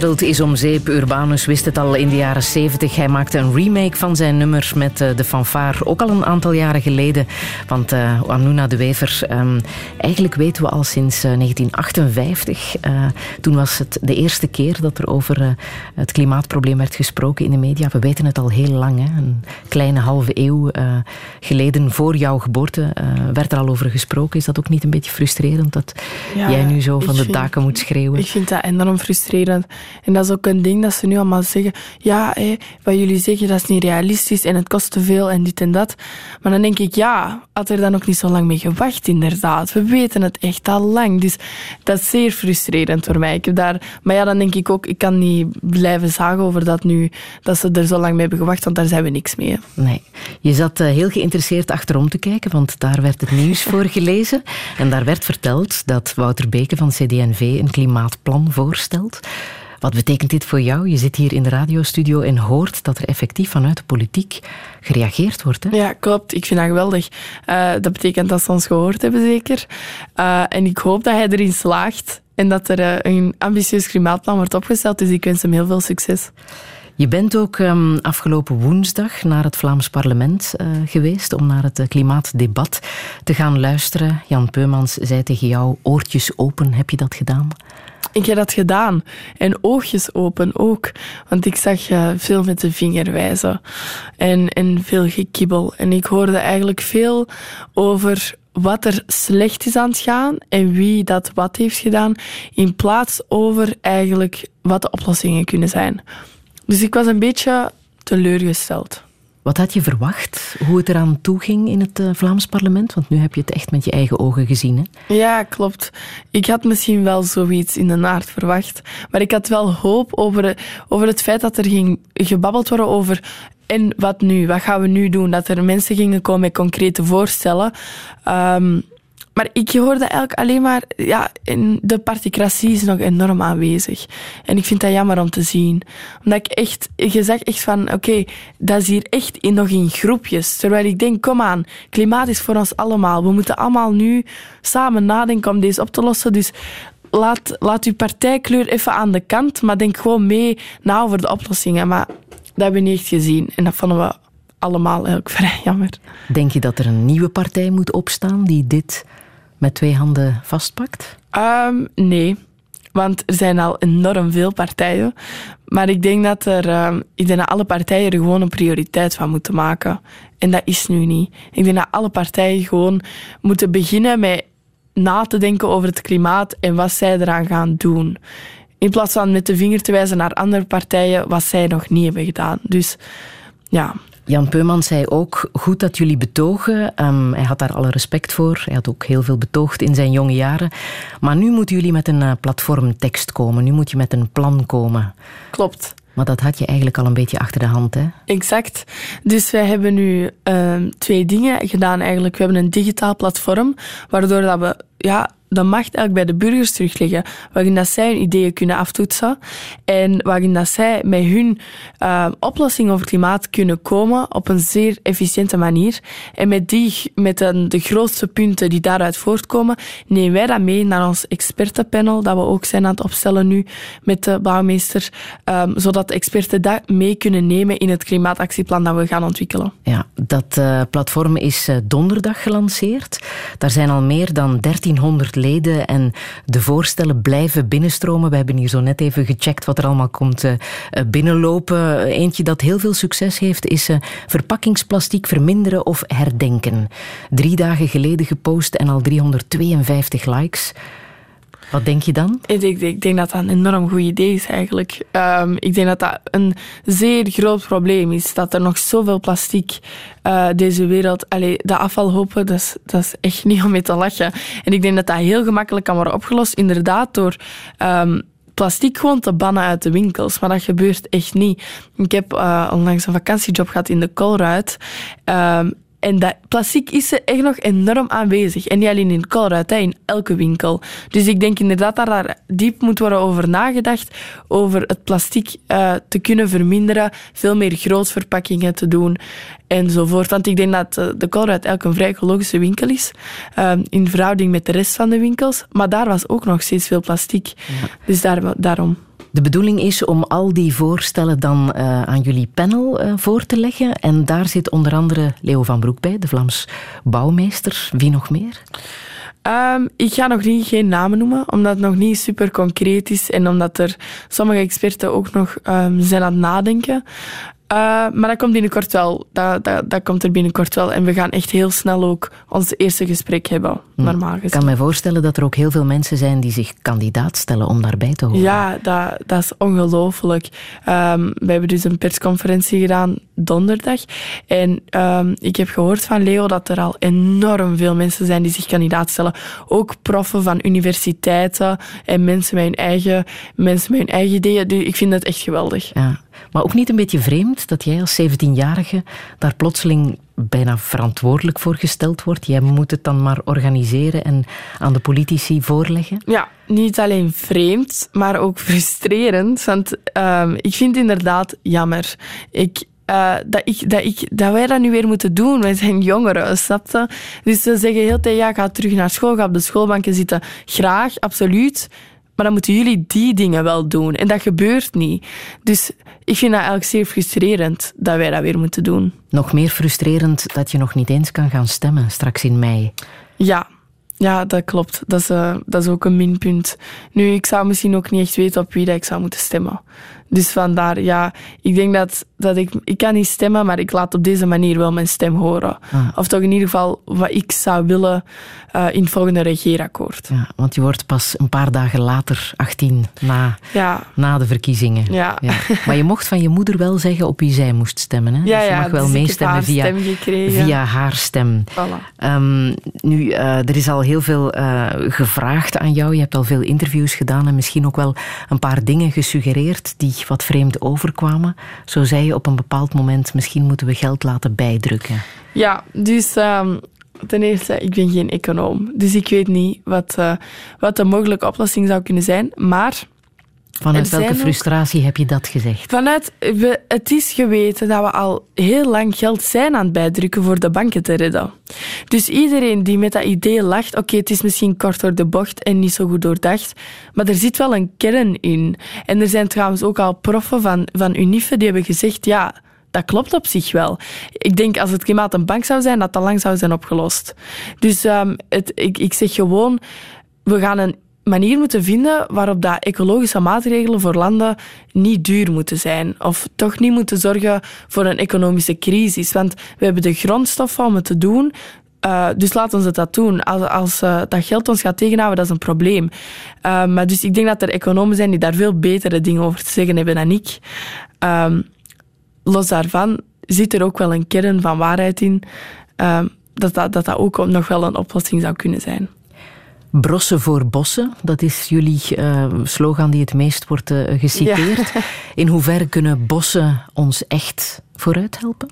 wereld is om zeep. Urbanus wist het al in de jaren 70. Hij maakte een remake van zijn nummer met eh, de fanfare. Ook al een aantal jaren geleden. Want uh, Anuna de Wever, ehm, eigenlijk weten we al sinds eh, 1958. eh, toen was het de eerste keer dat er over het klimaatprobleem werd gesproken in de media. We weten het al heel lang. Hè? Een kleine halve eeuw geleden, voor jouw geboorte, werd er al over gesproken. Is dat ook niet een beetje frustrerend dat
Ja,
jij nu zo van de daken moet schreeuwen?
Ik vind dat enorm frustrerend. En dat is ook een ding dat ze nu allemaal zeggen. Ja, hé, wat jullie zeggen, dat is niet realistisch en het kost te veel en dit en dat. Maar dan denk ik, ja, had er dan ook niet zo lang mee gewacht, inderdaad. We weten het echt al lang. Dus dat is zeer frustrerend voor mij. Ik heb daar, maar ja, dan denk ik ook, ik kan niet blijven zagen over dat nu, dat ze er zo lang mee hebben gewacht, want daar zijn we niks mee.
Nee. Je zat eh, heel geïnteresseerd achterom te kijken, want daar werd het nieuws voor gelezen. En daar werd verteld dat Wouter Beke van CD&V een klimaatplan voorstelt. Wat betekent dit voor jou? Je zit hier in de radiostudio en hoort dat er effectief vanuit de politiek gereageerd wordt. Hè?
Ja, klopt. Ik vind dat geweldig. Eh, dat betekent dat ze ons gehoord hebben, zeker. Eh, en ik hoop dat hij erin slaagt en dat er eh, een ambitieus klimaatplan wordt opgesteld. Dus ik wens hem heel veel succes.
Je bent ook ehm, afgelopen woensdag naar het Vlaams parlement geweest om naar het klimaatdebat te gaan luisteren. Jan Peumans zei tegen jou, oortjes open, heb je dat gedaan?
Ik heb dat gedaan. En oogjes open ook. Want ik zag eh, veel met de vinger wijzen. En, en veel gekibbel. En ik hoorde eigenlijk veel over wat er slecht is aan het gaan en wie dat wat heeft gedaan, in plaats over eigenlijk wat de oplossingen kunnen zijn. Dus ik was een beetje teleurgesteld.
Wat had je verwacht? Hoe het eraan toe ging in het eh, Vlaams parlement? Want nu heb je het echt met je eigen ogen gezien. Hè?
Ja, klopt. Ik had misschien wel zoiets in de naart verwacht. Maar ik had wel hoop over, over het feit dat er ging gebabbeld worden over. En wat nu? Wat gaan we nu doen? Dat er mensen gingen komen met concrete voorstellen. Ehm, maar ik hoorde eigenlijk alleen maar. Ja, de particratie is nog enorm aanwezig. En ik vind dat jammer om te zien. Omdat ik echt. Je zegt echt van. Oké, dat is hier echt in, nog in groepjes. Terwijl ik denk, kom aan. Klimaat is voor ons allemaal. We moeten allemaal nu samen nadenken om deze op te lossen. Dus laat, laat uw partijkleur even aan de kant. Maar denk gewoon mee na over de oplossingen. Maar dat hebben we niet echt gezien. En dat vonden we allemaal eigenlijk vrij jammer.
Denk je dat er een nieuwe partij moet opstaan die dit met twee handen vastpakt?
Ehm, nee. Want er zijn al enorm veel partijen. Maar ik denk dat, er, ehm, ik denk dat alle partijen er gewoon een prioriteit van moeten maken. En dat is nu niet. Ik denk dat alle partijen gewoon moeten beginnen met na te denken over het klimaat en wat zij eraan gaan doen. In plaats van met de vinger te wijzen naar andere partijen wat zij nog niet hebben gedaan. Dus ja.
Jan Peumans zei ook, goed dat jullie betogen. Ehm, hij had daar alle respect voor. Hij had ook heel veel betoogd in zijn jonge jaren. Maar nu moeten jullie met een uh, platformtekst komen. Nu moet je met een plan komen.
Klopt.
Maar dat had je eigenlijk al een beetje achter de hand, hè?
Exact. Dus wij hebben nu uh, twee dingen gedaan eigenlijk. We hebben een digitaal platform, waardoor dat we ja, de macht eigenlijk bij de burgers terugleggen, waarin dat zij hun ideeën kunnen aftoetsen en waarin dat zij met hun uh, oplossing over klimaat kunnen komen op een zeer efficiënte manier. En met, die, met de, de grootste punten die daaruit voortkomen, nemen wij dat mee naar ons expertenpanel, dat we ook zijn aan het opstellen nu met de bouwmeester, um, zodat de experten dat mee kunnen nemen in het klimaatactieplan dat we gaan ontwikkelen.
Ja, dat uh, platform is uh, donderdag gelanceerd. Daar zijn al meer dan 1300 leden en de voorstellen blijven binnenstromen. We hebben hier zo net even gecheckt wat er allemaal komt uh, binnenlopen. Eentje dat heel veel succes heeft is uh, verpakkingsplastiek verminderen of herdenken. Drie dagen geleden gepost en al 352 likes. Wat denk je dan?
Ik denk, ik denk dat dat een enorm goed idee is eigenlijk. Um, ik denk dat dat een zeer groot probleem is. Dat er nog zoveel plastic uh, deze wereld... Allee, de afvalhopen, dat is, dat is echt niet om mee te lachen. En ik denk dat dat heel gemakkelijk kan worden opgelost. Inderdaad, door... Um, plastic gewoon te bannen uit de winkels. Maar dat gebeurt echt niet. Ik heb uh, onlangs een vakantiejob gehad in de Colruyt. Um, en dat plastic is er echt nog enorm aanwezig. En niet alleen in Colruyt, in elke winkel. Dus ik denk inderdaad dat daar diep moet worden over nagedacht. Over het plastic uh, te kunnen verminderen. Veel meer grootverpakkingen te doen. Enzovoort. Want ik denk dat de Colruyt eigenlijk een vrij ecologische winkel is. Uh, in verhouding met de rest van de winkels. Maar daar was ook nog steeds veel plastic. Ja. Dus daar, daarom.
De bedoeling is om al die voorstellen dan uh, aan jullie panel uh, voor te leggen. En daar zit onder andere Leo van Broek bij, de Vlaams bouwmeester. Wie nog meer?
Um, ik ga nog niet geen namen noemen, omdat het nog niet super concreet is en omdat er sommige experten ook nog um, zijn aan het nadenken. Uh, maar dat komt binnenkort wel. Dat, dat, dat komt er binnenkort wel. En we gaan echt heel snel ook ons eerste gesprek hebben, normaal gezien.
Ik kan me voorstellen dat er ook heel veel mensen zijn die zich kandidaat stellen om daarbij te horen.
Ja, dat, dat is ongelooflijk. Um, we hebben dus een persconferentie gedaan donderdag. En um, ik heb gehoord van Leo dat er al enorm veel mensen zijn die zich kandidaat stellen. Ook proffen van universiteiten en mensen met hun eigen, mensen met hun eigen ideeën. Dus ik vind dat echt geweldig.
Ja. Maar ook niet een beetje vreemd dat jij als 17-jarige daar plotseling bijna verantwoordelijk voor gesteld wordt. Jij moet het dan maar organiseren en aan de politici voorleggen?
Ja, niet alleen vreemd, maar ook frustrerend. Want um, ik vind het inderdaad jammer. Ik, uh, dat, ik, dat, ik, dat wij dat nu weer moeten doen. Wij zijn jongeren, snap je? Dus ze zeggen heel tijd, ja, ga terug naar school, ga op de schoolbanken zitten. Graag, absoluut. Maar dan moeten jullie die dingen wel doen. En dat gebeurt niet. Dus ik vind dat eigenlijk zeer frustrerend dat wij dat weer moeten doen.
Nog meer frustrerend dat je nog niet eens kan gaan stemmen straks in mei.
Ja, ja, dat klopt. Dat is, uh, dat is ook een minpunt. Nu, ik zou misschien ook niet echt weten op wie dat ik zou moeten stemmen. Dus vandaar, ja, ik denk dat, dat ik... Ik kan niet stemmen, maar ik laat op deze manier wel mijn stem horen. Ah. Of toch in ieder geval wat ik zou willen uh, in het volgende regeerakkoord.
Ja, want je wordt pas een paar dagen later 18, na,
ja.
na de verkiezingen.
Ja.
ja. Maar je mocht van je moeder wel zeggen op wie zij moest stemmen. Hè?
Ja,
dus je mag wel
dus
meestemmen via, via haar stem.
Voilà.
Um, nu, uh, er is al heel veel uh, gevraagd aan jou. Je hebt al veel interviews gedaan en misschien ook wel een paar dingen gesuggereerd die wat vreemd overkwamen. Zo zei je op een bepaald moment, misschien moeten we geld laten bijdrukken.
Ja, dus um, ten eerste, ik ben geen econoom. Dus ik weet niet wat, uh, wat de mogelijke oplossing zou kunnen zijn. Maar...
Vanuit welke frustratie ook, heb je dat gezegd?
Vanuit, we, het is geweten dat we al heel lang geld zijn aan het bijdrukken voor de banken te redden. Dus iedereen die met dat idee lacht, oké, okay, het is misschien kort door de bocht en niet zo goed doordacht, maar er zit wel een kern in. En er zijn trouwens ook al proffen van, van UNIFE die hebben gezegd, ja, dat klopt op zich wel. Ik denk als het klimaat een bank zou zijn, dat dat lang zou zijn opgelost. Dus um, het, ik, ik zeg gewoon, we gaan een manier moeten vinden waarop dat ecologische maatregelen voor landen niet duur moeten zijn. Of toch niet moeten zorgen voor een economische crisis. Want we hebben de grondstoffen om het te doen. Uh, dus laten we dat doen. Als, als uh, dat geld ons gaat tegenhouden, dat is een probleem. Uh, maar dus ik denk dat er economen zijn die daar veel betere dingen over te zeggen hebben dan ik. Ehm, los daarvan zit er ook wel een kern van waarheid in. Ehm, dat, dat dat ook nog wel een oplossing zou kunnen zijn.
Brossen voor bossen, dat is jullie slogan die het meest wordt geciteerd. In hoeverre kunnen bossen ons echt vooruit helpen?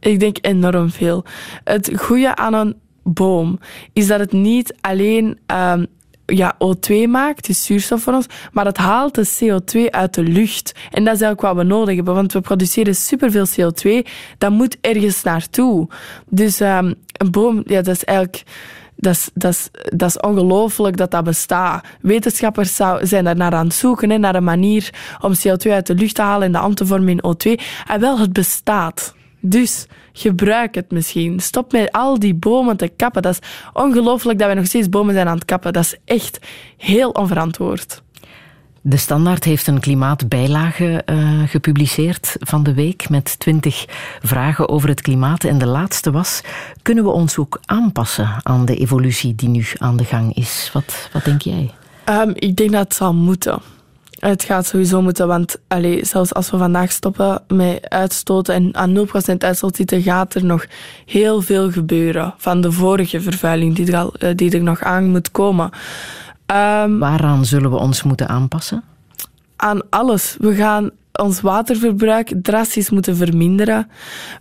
Ik denk enorm veel. Het goede aan een boom is dat het niet alleen um, ja, O2 maakt, dus zuurstof voor ons, maar het haalt de CO2 uit de lucht. En dat is eigenlijk wat we nodig hebben, want we produceren superveel CO2. Dat moet ergens naartoe. Dus um, een boom, ja, dat is eigenlijk... Dat is, dat, dat ongelooflijk dat dat bestaat. Wetenschappers zijn daar naar aan het zoeken, naar een manier om CO2 uit de lucht te halen en dat om te vormen in O2. En wel, het bestaat. Dus gebruik het misschien. Stop met al die bomen te kappen. Dat is ongelooflijk dat we nog steeds bomen zijn aan het kappen. Dat is echt heel onverantwoord.
De Standaard heeft een klimaatbijlage uh, gepubliceerd van de week met twintig vragen over het klimaat. En de laatste was: kunnen we ons ook aanpassen aan de evolutie die nu aan de gang is? Wat, wat denk jij?
Um, ik denk dat het zal moeten. Het gaat sowieso moeten, want allez, zelfs als we vandaag stoppen met uitstoten en aan 0% uitstoot zitten, gaat er nog heel veel gebeuren van de vorige vervuiling die er, al, eh, die er nog aan moet komen.
Um, Waaraan zullen we ons moeten aanpassen?
Aan alles. We gaan ons waterverbruik drastisch moeten verminderen.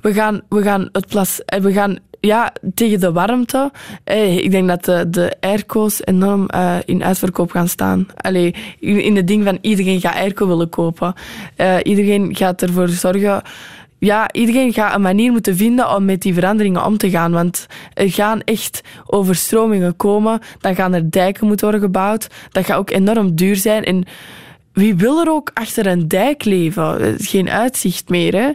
We gaan, we gaan, het plas, eh, we gaan ja, tegen de warmte. Eh, ik denk dat de, de airco's enorm uh, in uitverkoop gaan staan. Allee, in, in het ding van iedereen gaat airco willen kopen. Uh, iedereen gaat ervoor zorgen... Ja, iedereen gaat een manier moeten vinden om met die veranderingen om te gaan. Want er gaan echt overstromingen komen. Dan gaan er dijken moeten worden gebouwd. Dat gaat ook enorm duur zijn. En wie wil er ook achter een dijk leven? Geen uitzicht meer. Hè?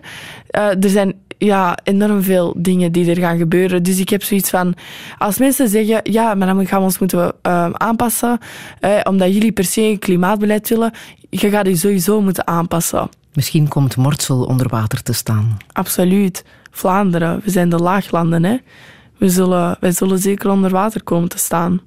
Uh, er zijn ja, enorm veel dingen die er gaan gebeuren. Dus ik heb zoiets van, als mensen zeggen, ja, maar dan gaan we ons moeten uh, aanpassen, eh, omdat jullie per se een klimaatbeleid willen, je gaat je sowieso moeten aanpassen.
Misschien komt Mortsel onder water te staan.
Absoluut. Vlaanderen, we zijn de laaglanden, hè. We zullen, wij zullen zeker onder water komen te staan.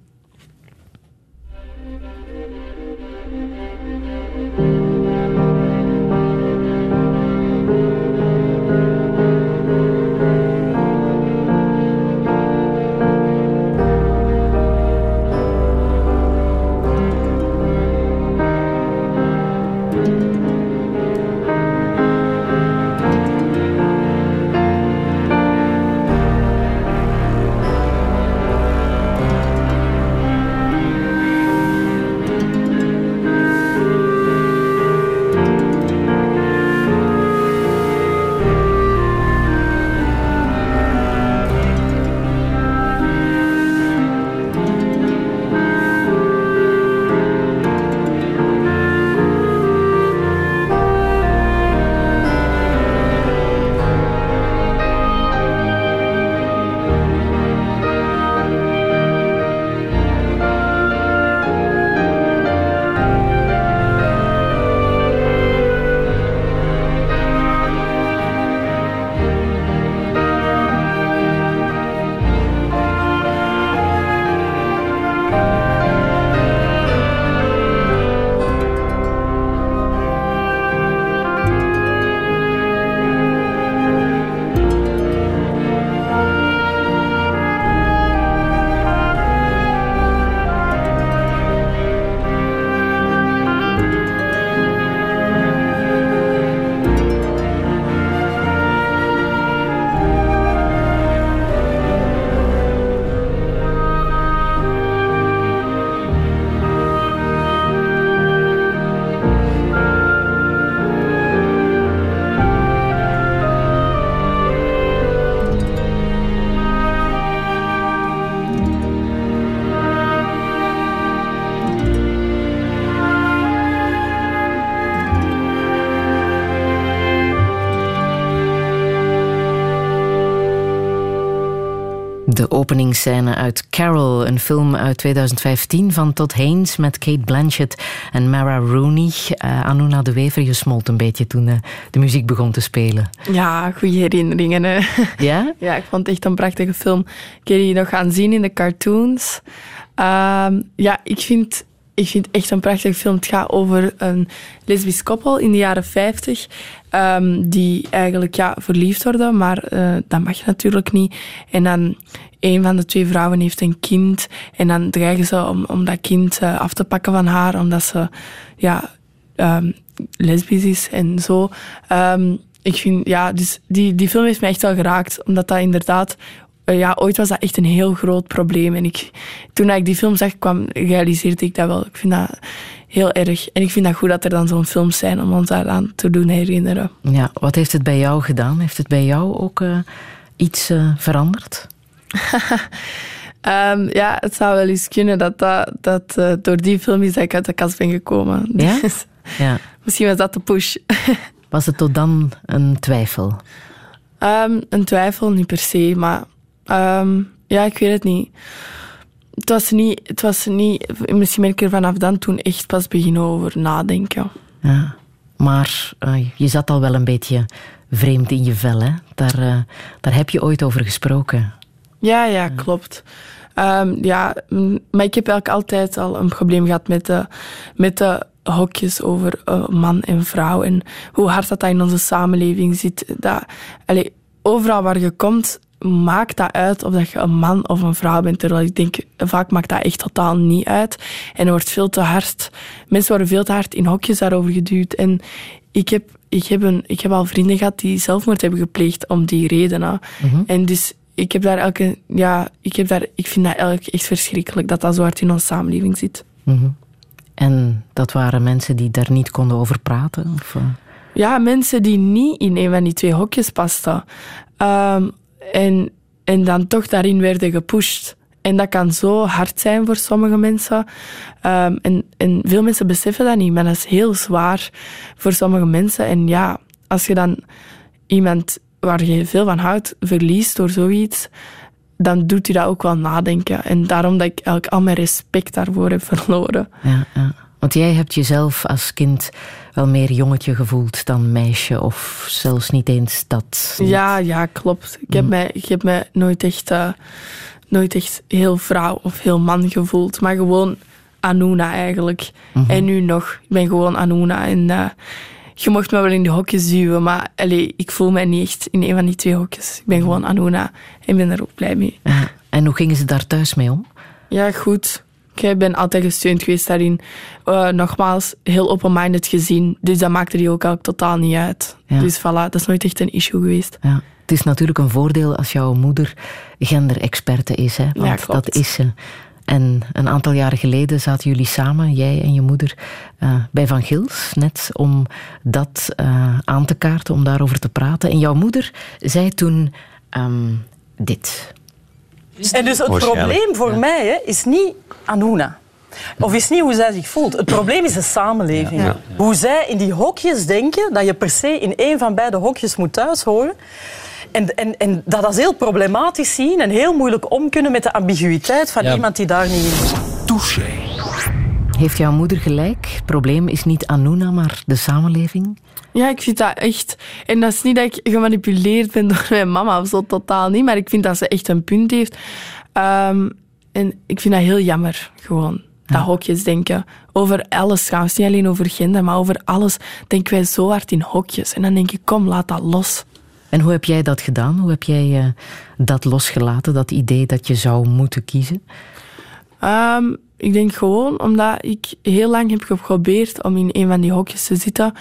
Openingsscène uit Carol, een film uit 2015 van Todd Haynes met Kate Blanchett en Mara Rooney. Uh, Anuna de Wever, je smolt een beetje toen uh, de muziek begon te spelen.
Ja, goede herinneringen. Hè.
Ja?
Ja, ik vond het echt een prachtige film. Ik heb die nog gaan zien in de cartoons. Uh, ja, ik vind ik vind het echt een prachtige film. Het gaat over een lesbisch koppel in de jaren 50. Um, die eigenlijk ja, verliefd worden, maar uh, dat mag natuurlijk niet. En dan een van de twee vrouwen heeft een kind. En dan dreigen ze om, om dat kind uh, af te pakken van haar, omdat ze ja, um, lesbisch is en zo. Um, ik vind, ja, dus die, die film heeft mij echt wel geraakt, omdat dat inderdaad uh, ja, ooit was dat echt een heel groot probleem. En ik, toen ik die film zag, kwam, realiseerde ik dat wel. Ik vind dat heel erg. En ik vind dat goed dat er dan zo'n films zijn om ons daaraan te doen herinneren.
Ja, wat heeft het bij jou gedaan? Heeft het bij jou ook uh, iets veranderd?
Um, ja, het zou wel eens kunnen dat, dat, dat uh, door die film is dat ik uit de kast ben gekomen.
Ja?
Dus
ja.
Misschien was dat de push.
was het tot dan een twijfel?
Um, een twijfel, niet per se, maar um, ja, ik weet het niet. Het was niet, het was niet, misschien ben ik er vanaf dan toen echt pas beginnen over nadenken.
Ja, maar uh, je zat al wel een beetje vreemd in je vel, hè? Daar, uh, daar heb je ooit over gesproken.
Ja, ja, klopt. Um, ja, maar ik heb eigenlijk altijd al een probleem gehad met de, met de hokjes over uh, man en vrouw en hoe hard dat, dat in onze samenleving zit. Dat, allez, overal waar je komt, maakt dat uit of dat je een man of een vrouw bent. Terwijl ik denk, vaak maakt dat echt totaal niet uit. En er wordt veel te hard... Mensen worden veel te hard in hokjes daarover geduwd. En ik heb, ik heb, een, ik heb al vrienden gehad die zelfmoord hebben gepleegd om die redenen. Mm -hmm. En dus ik heb daar elke... Ja, ik, heb daar, ik vind dat eigenlijk echt verschrikkelijk dat dat zo hard in onze samenleving zit.
Mm -hmm. En dat waren mensen die daar niet konden over praten? Of?
Ja, mensen die niet in een van die twee hokjes pasten. Um, en, en dan toch daarin werden gepusht. En dat kan zo hard zijn voor sommige mensen. Um, en, en veel mensen beseffen dat niet, maar dat is heel zwaar voor sommige mensen. En ja, als je dan iemand waar je veel van houdt verliest door zoiets, dan doet hij dat ook wel nadenken. En daarom dat ik eigenlijk al mijn respect daarvoor heb verloren.
Ja, ja. Want jij hebt jezelf als kind wel meer jongetje gevoeld dan meisje, of zelfs niet eens dat. Niet.
Ja, ja, klopt. Ik heb, mm. mij, ik heb mij nooit echt, uh, nooit echt heel vrouw of heel man gevoeld, maar gewoon Anuna eigenlijk. Mm -hmm. En nu nog. Ik ben gewoon Anuna. En uh, je mocht me wel in de hokjes duwen, maar allee, ik voel mij niet echt in een van die twee hokjes. Ik ben gewoon Anuna en ben er ook blij mee.
Ja. En hoe gingen ze daar thuis mee om?
Ja, goed. Ik ben altijd gesteund geweest daarin. Uh, nogmaals, heel open-minded gezien. Dus dat maakte die ook al totaal niet uit. Ja. Dus voilà, dat is nooit echt een issue geweest.
Ja. Het is natuurlijk een voordeel als jouw moeder genderexperte is. Hè? Want
ja,
dat is ze. En een aantal jaren geleden zaten jullie samen, jij en je moeder, uh, bij Van Gils. Net om dat uh, aan te kaarten, om daarover te praten. En jouw moeder zei toen um, dit.
En dus het probleem voor ja. mij hè, is niet Anuna. Of is niet hoe zij zich voelt. Het probleem is de samenleving. Ja. Ja. Hoe zij in die hokjes denken dat je per se in één van beide hokjes moet thuis horen. En, en, en dat als heel problematisch zien en heel moeilijk om kunnen met de ambiguïteit van iemand die daar niet in is.
Touché.
Heeft jouw moeder gelijk? Het probleem is niet Anuna, maar de samenleving?
Ja, ik vind dat echt... En dat is niet dat ik gemanipuleerd ben door mijn mama of zo, totaal niet. Maar ik vind dat ze echt een punt heeft. Um, en ik vind dat heel jammer, gewoon. Dat ja. hokjes denken. Over alles trouwens. Niet alleen over gender, maar over alles denken wij zo hard in hokjes. En dan denk ik, kom, laat dat los.
En hoe heb jij dat gedaan? Hoe heb jij uh, dat losgelaten, dat idee dat je zou moeten kiezen?
Um, ik denk gewoon omdat ik heel lang heb geprobeerd om in een van die hokjes te zitten.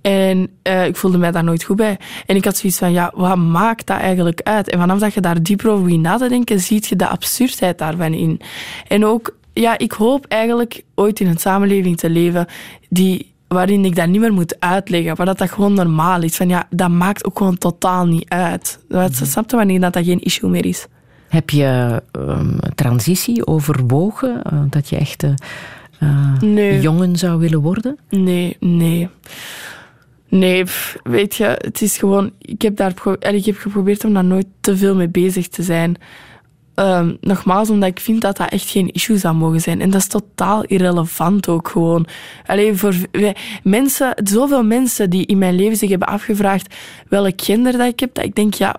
En uh, ik voelde mij daar nooit goed bij. En ik had zoiets van, ja, wat maakt dat eigenlijk uit? En vanaf dat je daar dieper over in na te denken, zie je de absurdheid daarvan in. En ook, ja, ik hoop eigenlijk ooit in een samenleving te leven die, waarin ik dat niet meer moet uitleggen, maar dat dat gewoon normaal is. Van ja, dat maakt ook gewoon totaal niet uit. Mm-hmm. Snap je wanneer dat, dat geen issue meer is?
Heb je um, transitie overwogen? Uh, dat je echt uh,
nee.
jongen zou willen worden?
Nee, nee. Nee, weet je, het is gewoon... Ik heb, daar, ik heb geprobeerd om daar nooit te veel mee bezig te zijn. Ehm, nogmaals, omdat ik vind dat dat echt geen issue zou mogen zijn. En dat is totaal irrelevant ook gewoon. Alleen voor mensen, zoveel mensen die in mijn leven zich hebben afgevraagd welk gender dat ik heb, dat ik denk, ja,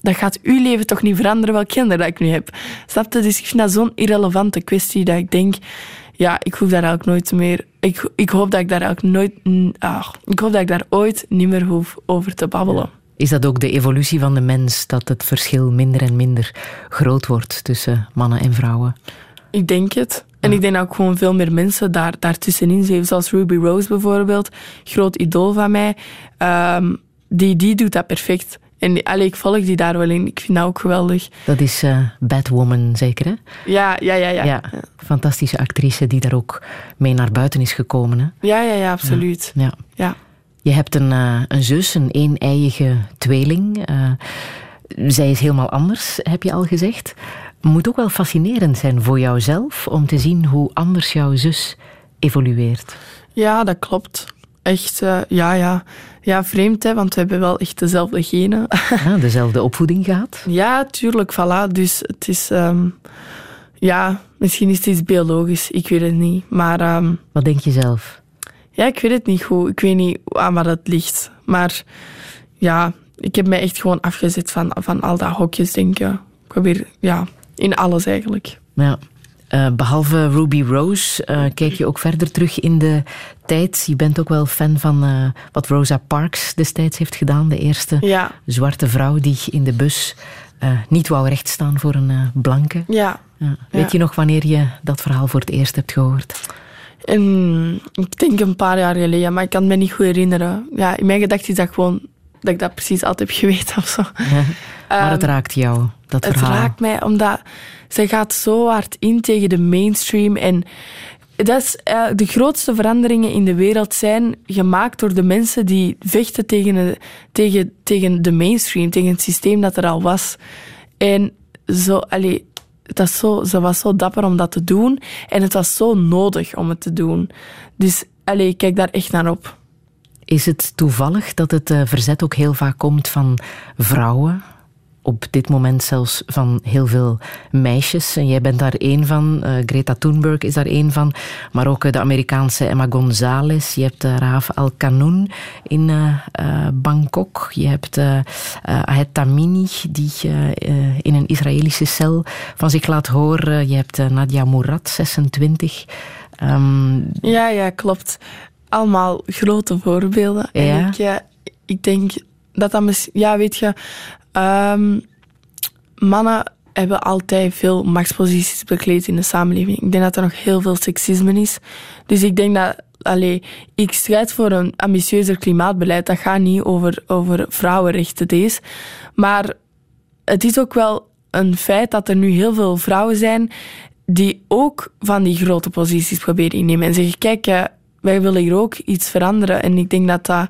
dat gaat uw leven toch niet veranderen welk gender dat ik nu heb. Snap? Dus ik vind dat zo'n irrelevante kwestie dat ik denk, ja, ik hoef daar eigenlijk nooit meer. Ik, ik hoop dat ik daar eigenlijk nooit. Ah, ik hoop dat ik daar ooit niet meer hoef over te babbelen.
Is dat ook de evolutie van de mens, dat het verschil minder en minder groot wordt tussen mannen en vrouwen?
Ik denk het. En ik denk ook gewoon veel meer mensen daar, daartussenin zijn. Zoals Ruby Rose bijvoorbeeld, groot idool van mij. Um, die, die doet dat perfect. En allee, ik volg die daar wel in. Ik vind dat ook geweldig.
Dat is uh, Batwoman zeker, hè?
Ja, ja, ja, ja, ja.
Fantastische actrice die daar ook mee naar buiten is gekomen, hè?
Ja, ja, ja, absoluut.
Ja.
ja.
Je hebt een, uh, een zus, een een-eiige tweeling. Uh, zij is helemaal anders, heb je al gezegd. Moet ook wel fascinerend zijn voor jouzelf om te zien hoe anders jouw zus evolueert.
Ja, dat klopt. Echt, ja, ja. Ja, vreemd, hè, want we hebben wel echt dezelfde genen.
Ja, dezelfde opvoeding gehad?
Ja, tuurlijk, voilà. Dus het is... Um, ja, misschien is het iets biologisch, ik weet het niet. Maar... Um,
Wat denk je zelf?
Ja, ik weet het niet goed. Ik weet niet aan wat het ligt. Maar ja, ik heb mij echt gewoon afgezet van, van al dat hokjes denken. Ik probeer, ja, in alles eigenlijk.
Ja. Uh, behalve Ruby Rose uh, kijk je ook verder terug in de tijd. Je bent ook wel fan van uh, wat Rosa Parks destijds heeft gedaan. De eerste
ja.
zwarte vrouw die in de bus niet wou rechtstaan voor een blanke.
Ja.
Weet
ja.
je nog wanneer je dat verhaal voor het eerst hebt gehoord?
En, ik denk een paar jaar geleden, maar ik kan me niet goed herinneren. Ja, in mijn gedachten is dat gewoon dat ik dat precies altijd heb geweten of zo.
Ja, maar het um, raakt jou, dat
het
verhaal?
Het raakt mij, omdat zij gaat zo hard in tegen de mainstream. En dat is, uh, de grootste veranderingen in de wereld zijn gemaakt door de mensen die vechten tegen, de, tegen, tegen de mainstream, tegen het systeem dat er al was. En zo, allee, dat zo, ze was zo dapper om dat te doen. En het was zo nodig om het te doen. Dus allee, ik kijk daar echt naar op.
Is het toevallig dat het uh, verzet ook heel vaak komt van vrouwen? Op dit moment zelfs van heel veel meisjes. En jij bent daar één van. Uh, Greta Thunberg is daar één van. Maar ook uh, de Amerikaanse Emma Gonzalez. Je hebt Raaf Al-Qanoun in Bangkok. Je hebt Ahed Tamini, die in een Israëlische cel van zich laat horen. Je hebt Nadia Murad, 26. Um,
ja, ja, klopt allemaal grote voorbeelden.
Ja.
En ik, ja, ik denk dat dat misschien... Ja, weet je... Um, mannen hebben altijd veel machtsposities bekleed in de samenleving. Ik denk dat er nog heel veel seksisme is. Dus ik denk dat... Allee, ik strijd voor een ambitieuzer klimaatbeleid. Dat gaat niet over, over vrouwenrechten, deze. Maar het is ook wel een feit dat er nu heel veel vrouwen zijn die ook van die grote posities proberen innemen. En zeggen, kijk, wij willen hier ook iets veranderen. En ik denk dat dat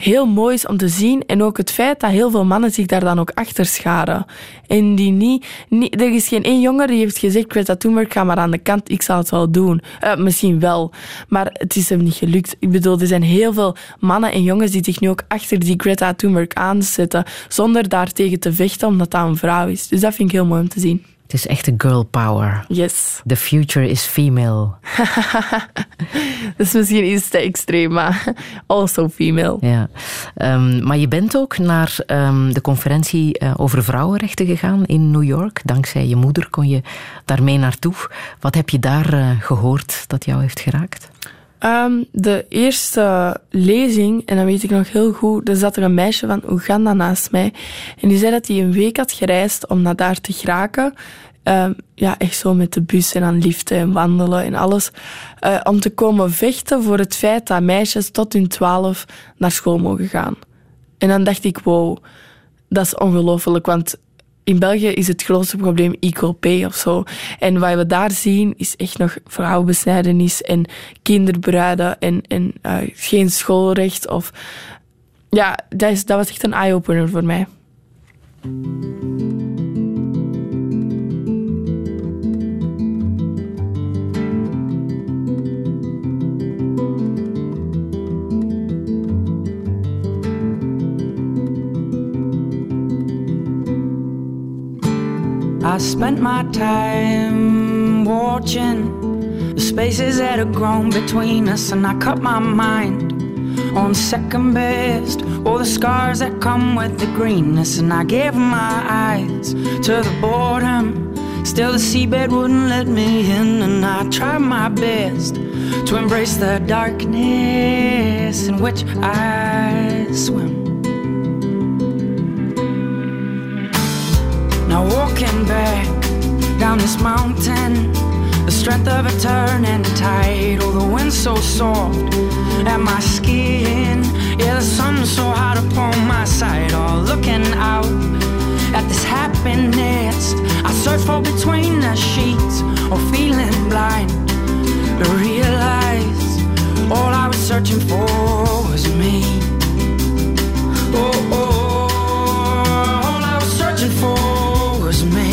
heel mooi is om te zien. En ook het feit dat heel veel mannen zich daar dan ook achter scharen. En die niet, er is geen één jongen die heeft gezegd, Greta Thunberg, ga maar aan de kant, ik zal het wel doen. Uh, misschien wel, maar het is hem niet gelukt. Ik bedoel, er zijn heel veel mannen en jongens die zich nu ook achter die Greta Thunberg aanzetten, zonder daartegen te vechten, omdat dat een vrouw is. Dus dat vind ik heel mooi om te zien.
Het is echt een girl power.
Yes.
The future is female.
dat is misschien iets te extreem, maar also female.
Ja. Um, maar je bent ook naar um, de conferentie uh, over vrouwenrechten gegaan in New York. Dankzij je moeder kon je daarmee naartoe. Wat heb je daar uh, gehoord dat jou heeft geraakt?
Um, de eerste lezing, en dan weet ik nog heel goed, er zat er een meisje van Oeganda naast mij. En die zei dat hij een week had gereisd om naar daar te geraken. Um, ja, echt zo met de bus en dan liften en wandelen en alles. Uh, om te komen vechten voor het feit dat meisjes tot hun twaalf naar school mogen gaan. En dan dacht ik, wow, dat is ongelooflijk, want in België is het grootste probleem pay of zo. En wat we daar zien is echt nog vrouwenbesnijdenis en kinderbruiden en, en uh, geen schoolrecht. Of... Ja, dat, is, dat was echt een eye-opener voor mij.
I spent my time watching the spaces that had grown between us, and I cut my mind on second best. All the scars that come with the greenness, and I gave my eyes to the boredom. Still, the seabed wouldn't let me in, and I tried my best to embrace the darkness in which I swim. Now, walking back down this mountain, the strength of a turning tide. Oh, the wind so soft at my skin. Yeah, the sun so hot upon my side. Oh, looking out at this happiness I search for between the sheets or feeling blind to realize all I was searching for was me. Oh, oh, all I was searching for was me.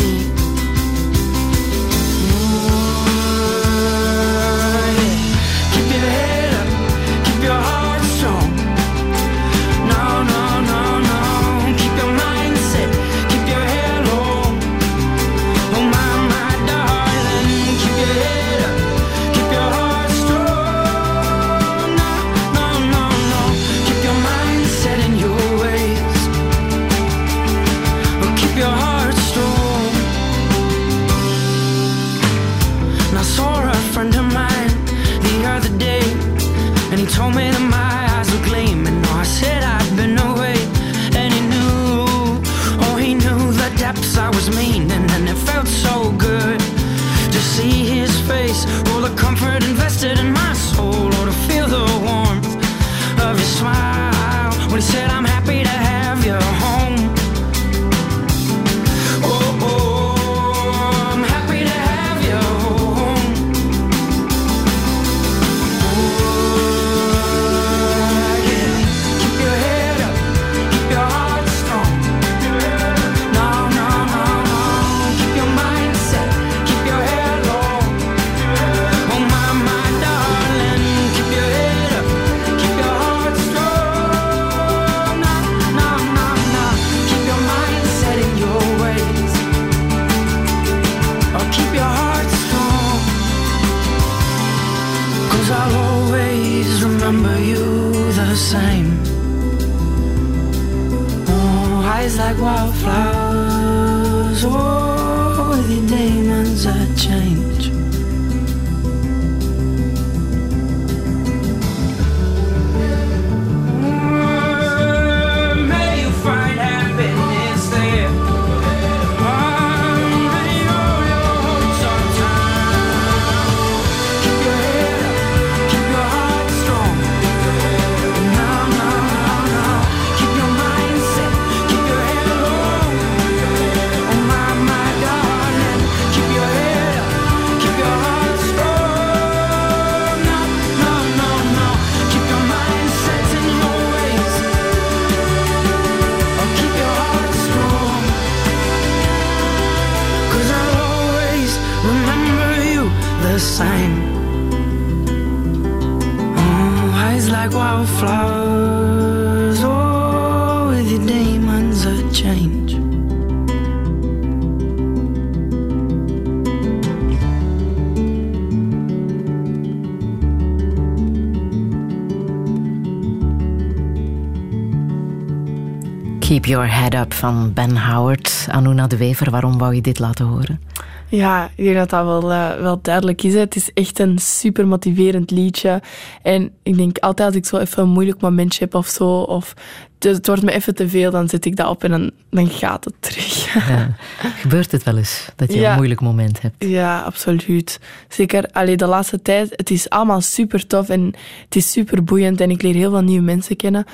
Up
van Ben Howard. Anuna de Wever, waarom wou je dit laten horen?
Ja, ik denk dat dat wel, eh, wel duidelijk is. hè. Het is echt een super motiverend liedje. En ik denk altijd als ik zo even een moeilijk momentje heb of zo, of het, het wordt me even te veel, dan zet ik dat op en dan, dan gaat het terug.
Ja. Gebeurt het wel eens dat je
Ja.
een moeilijk moment hebt?
Ja, absoluut. Zeker allee, de laatste tijd. Het is allemaal super tof en het is super boeiend en ik leer heel veel nieuwe mensen kennen.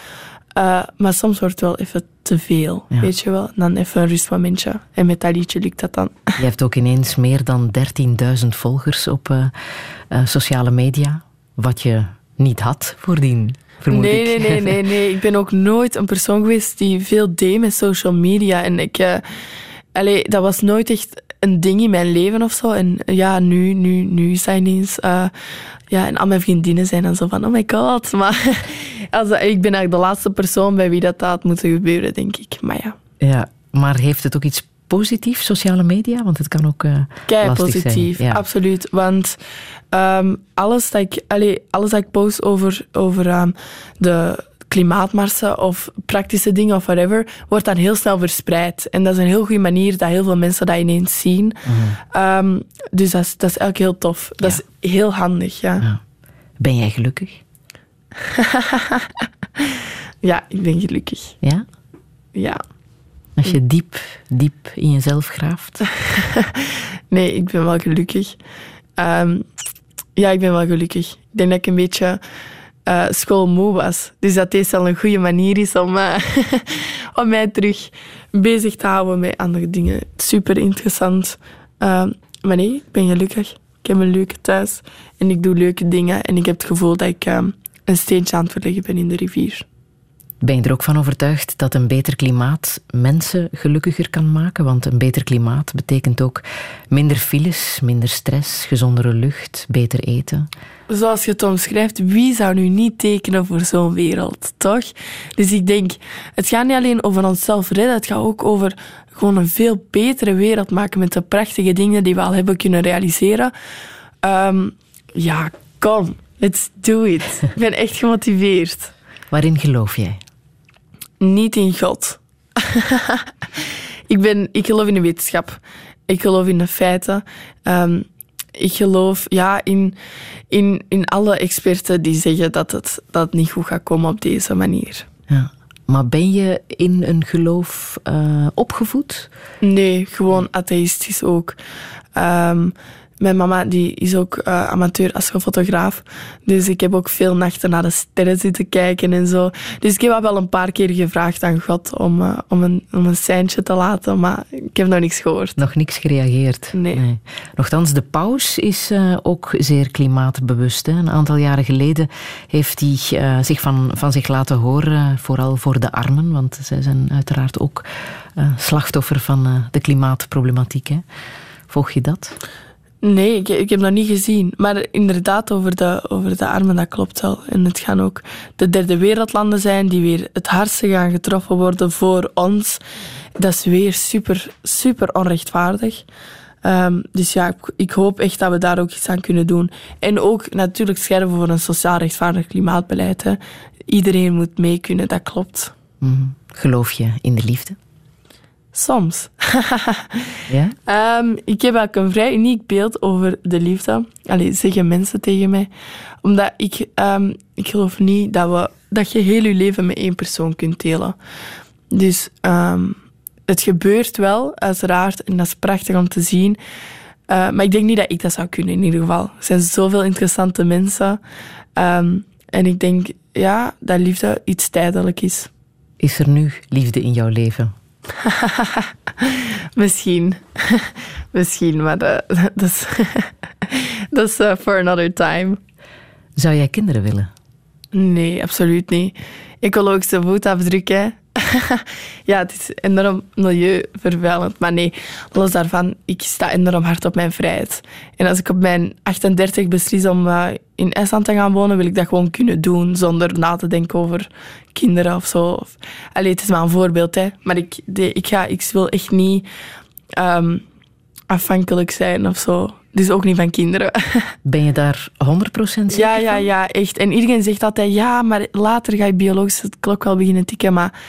Eh, maar soms wordt het wel even te veel,
Ja.
weet je wel. Dan even een rustmomentje. En met dat liedje lukt dat dan.
Je hebt ook ineens meer dan 13.000 volgers op eh, eh, sociale media. Wat je niet had voordien, vermoed
nee,
ik.
nee, nee, nee, nee. Ik ben ook nooit een persoon geweest die veel deed met social media. En ik... allee, dat was nooit echt een ding in mijn leven of zo. En ja, nu, nu, nu is dat ineens... eh, ja, en al mijn vriendinnen zijn dan zo van, oh my god. Maar als, ik ben eigenlijk de laatste persoon bij wie dat, dat had moeten gebeuren, denk ik. Maar ja.
Ja, maar heeft het ook iets positief, sociale media? Want het kan ook uh,
Kei positief,
zijn. Ja.
absoluut. Want ehm, alles, dat ik, allee, alles dat ik post over, over ehm, de klimaatmarsen of praktische dingen of whatever, wordt dan heel snel verspreid. En dat is een heel goede manier dat heel veel mensen dat ineens zien. Ehm, dus dat is, dat is heel tof. Dat is heel handig, ja.
Ja. Ben jij gelukkig?
Ja, ik ben gelukkig.
Ja?
Ja.
Als je diep, diep in jezelf graaft?
Nee, ik ben wel gelukkig. Ehm, ja, ik ben wel gelukkig. Ik denk dat ik een beetje eh schoolmoe was. Dus dat deze al een goede manier is om, eh, om mij terug bezig te houden met andere dingen. Super interessant. Ehm, maar nee, ik ben gelukkig. Ik heb een leuke thuis en ik doe leuke dingen. En ik heb het gevoel dat ik ehm, een steentje aan het verleggen ben in de rivier.
Ben je er ook van overtuigd dat een beter klimaat mensen gelukkiger kan maken? Want een beter klimaat betekent ook minder files, minder stress, gezondere lucht, beter eten.
zoals je het omschrijft, wie zou nu niet tekenen voor zo'n wereld, toch? Dus ik denk, het gaat niet alleen over onszelf redden, het gaat ook over gewoon een veel betere wereld maken met de prachtige dingen die we al hebben kunnen realiseren. Ehm, ja, kom, let's do it. Ik ben echt gemotiveerd.
Waarin geloof jij?
Niet in God. ik, ben, ik geloof in de wetenschap. Ik geloof in de feiten. Ehm, ik geloof ja, in, in, in alle experten die zeggen dat het, dat het niet goed gaat komen op deze manier.
Ja. Maar ben je in een geloof eh, opgevoed?
Nee, gewoon atheïstisch ook. Ehm, mijn mama die is ook eh, amateur astrofotograaf. Dus ik heb ook veel nachten naar de sterren zitten kijken en zo. Dus ik heb wel een paar keer gevraagd aan God om, eh, om, een, om een seintje te laten. Maar ik heb nog niks gehoord.
Nog niks gereageerd?
Nee.
Nochtans, de paus is eh, ook zeer klimaatbewust. Hè. Een aantal jaren geleden heeft hij zich van, van zich laten horen, vooral voor de armen. Want zij zijn uiteraard ook slachtoffer van de klimaatproblematiek. Hè. Volg je dat?
Nee, ik, heb dat niet gezien. Maar inderdaad, over de, over de armen, dat klopt wel. En het gaan ook de derde wereldlanden zijn die weer het hardste gaan getroffen worden voor ons. Dat is weer super, super onrechtvaardig. Ehm, dus ja, ik, ik hoop echt dat we daar ook iets aan kunnen doen. En ook natuurlijk scherven voor een sociaal rechtvaardig klimaatbeleid. Hè. Iedereen moet mee kunnen, dat klopt.
Mhm. Geloof je in de liefde?
Soms.
Ja?
Ehm, ik heb eigenlijk een vrij uniek beeld over de liefde. Allee, zeggen mensen tegen mij. Omdat ik, ehm, ik geloof niet dat, we, dat je heel je leven met één persoon kunt delen. Dus ehm, het gebeurt wel, uiteraard. En dat is prachtig om te zien. Eh, maar ik denk niet dat ik dat zou kunnen, in ieder geval. Er zijn zoveel interessante mensen. En ik denk, ja, dat liefde iets tijdelijk is.
Is er nu liefde in jouw leven?
Misschien. Misschien, maar dat, dat is, dat is eh, for another time.
Zou jij kinderen willen?
Nee, absoluut niet. Ecologische voetafdruk, hè. ja, het is enorm milieuvervuilend. Maar nee, los daarvan, ik sta enorm hard op mijn vrijheid. En als ik op mijn 38 beslis om eh, in IJsland te gaan wonen, wil ik dat gewoon kunnen doen, zonder na te denken over kinderen of zo. Allee, het is maar een voorbeeld, hè. Maar ik, de, ik, ga, ik wil echt niet ehm, afhankelijk zijn of zo. Dus ook niet van kinderen.
Ben je daar 100% zeker
Ja, ja, ja, echt. En iedereen zegt altijd, ja, maar later ga je biologisch het klok wel beginnen tikken. Maar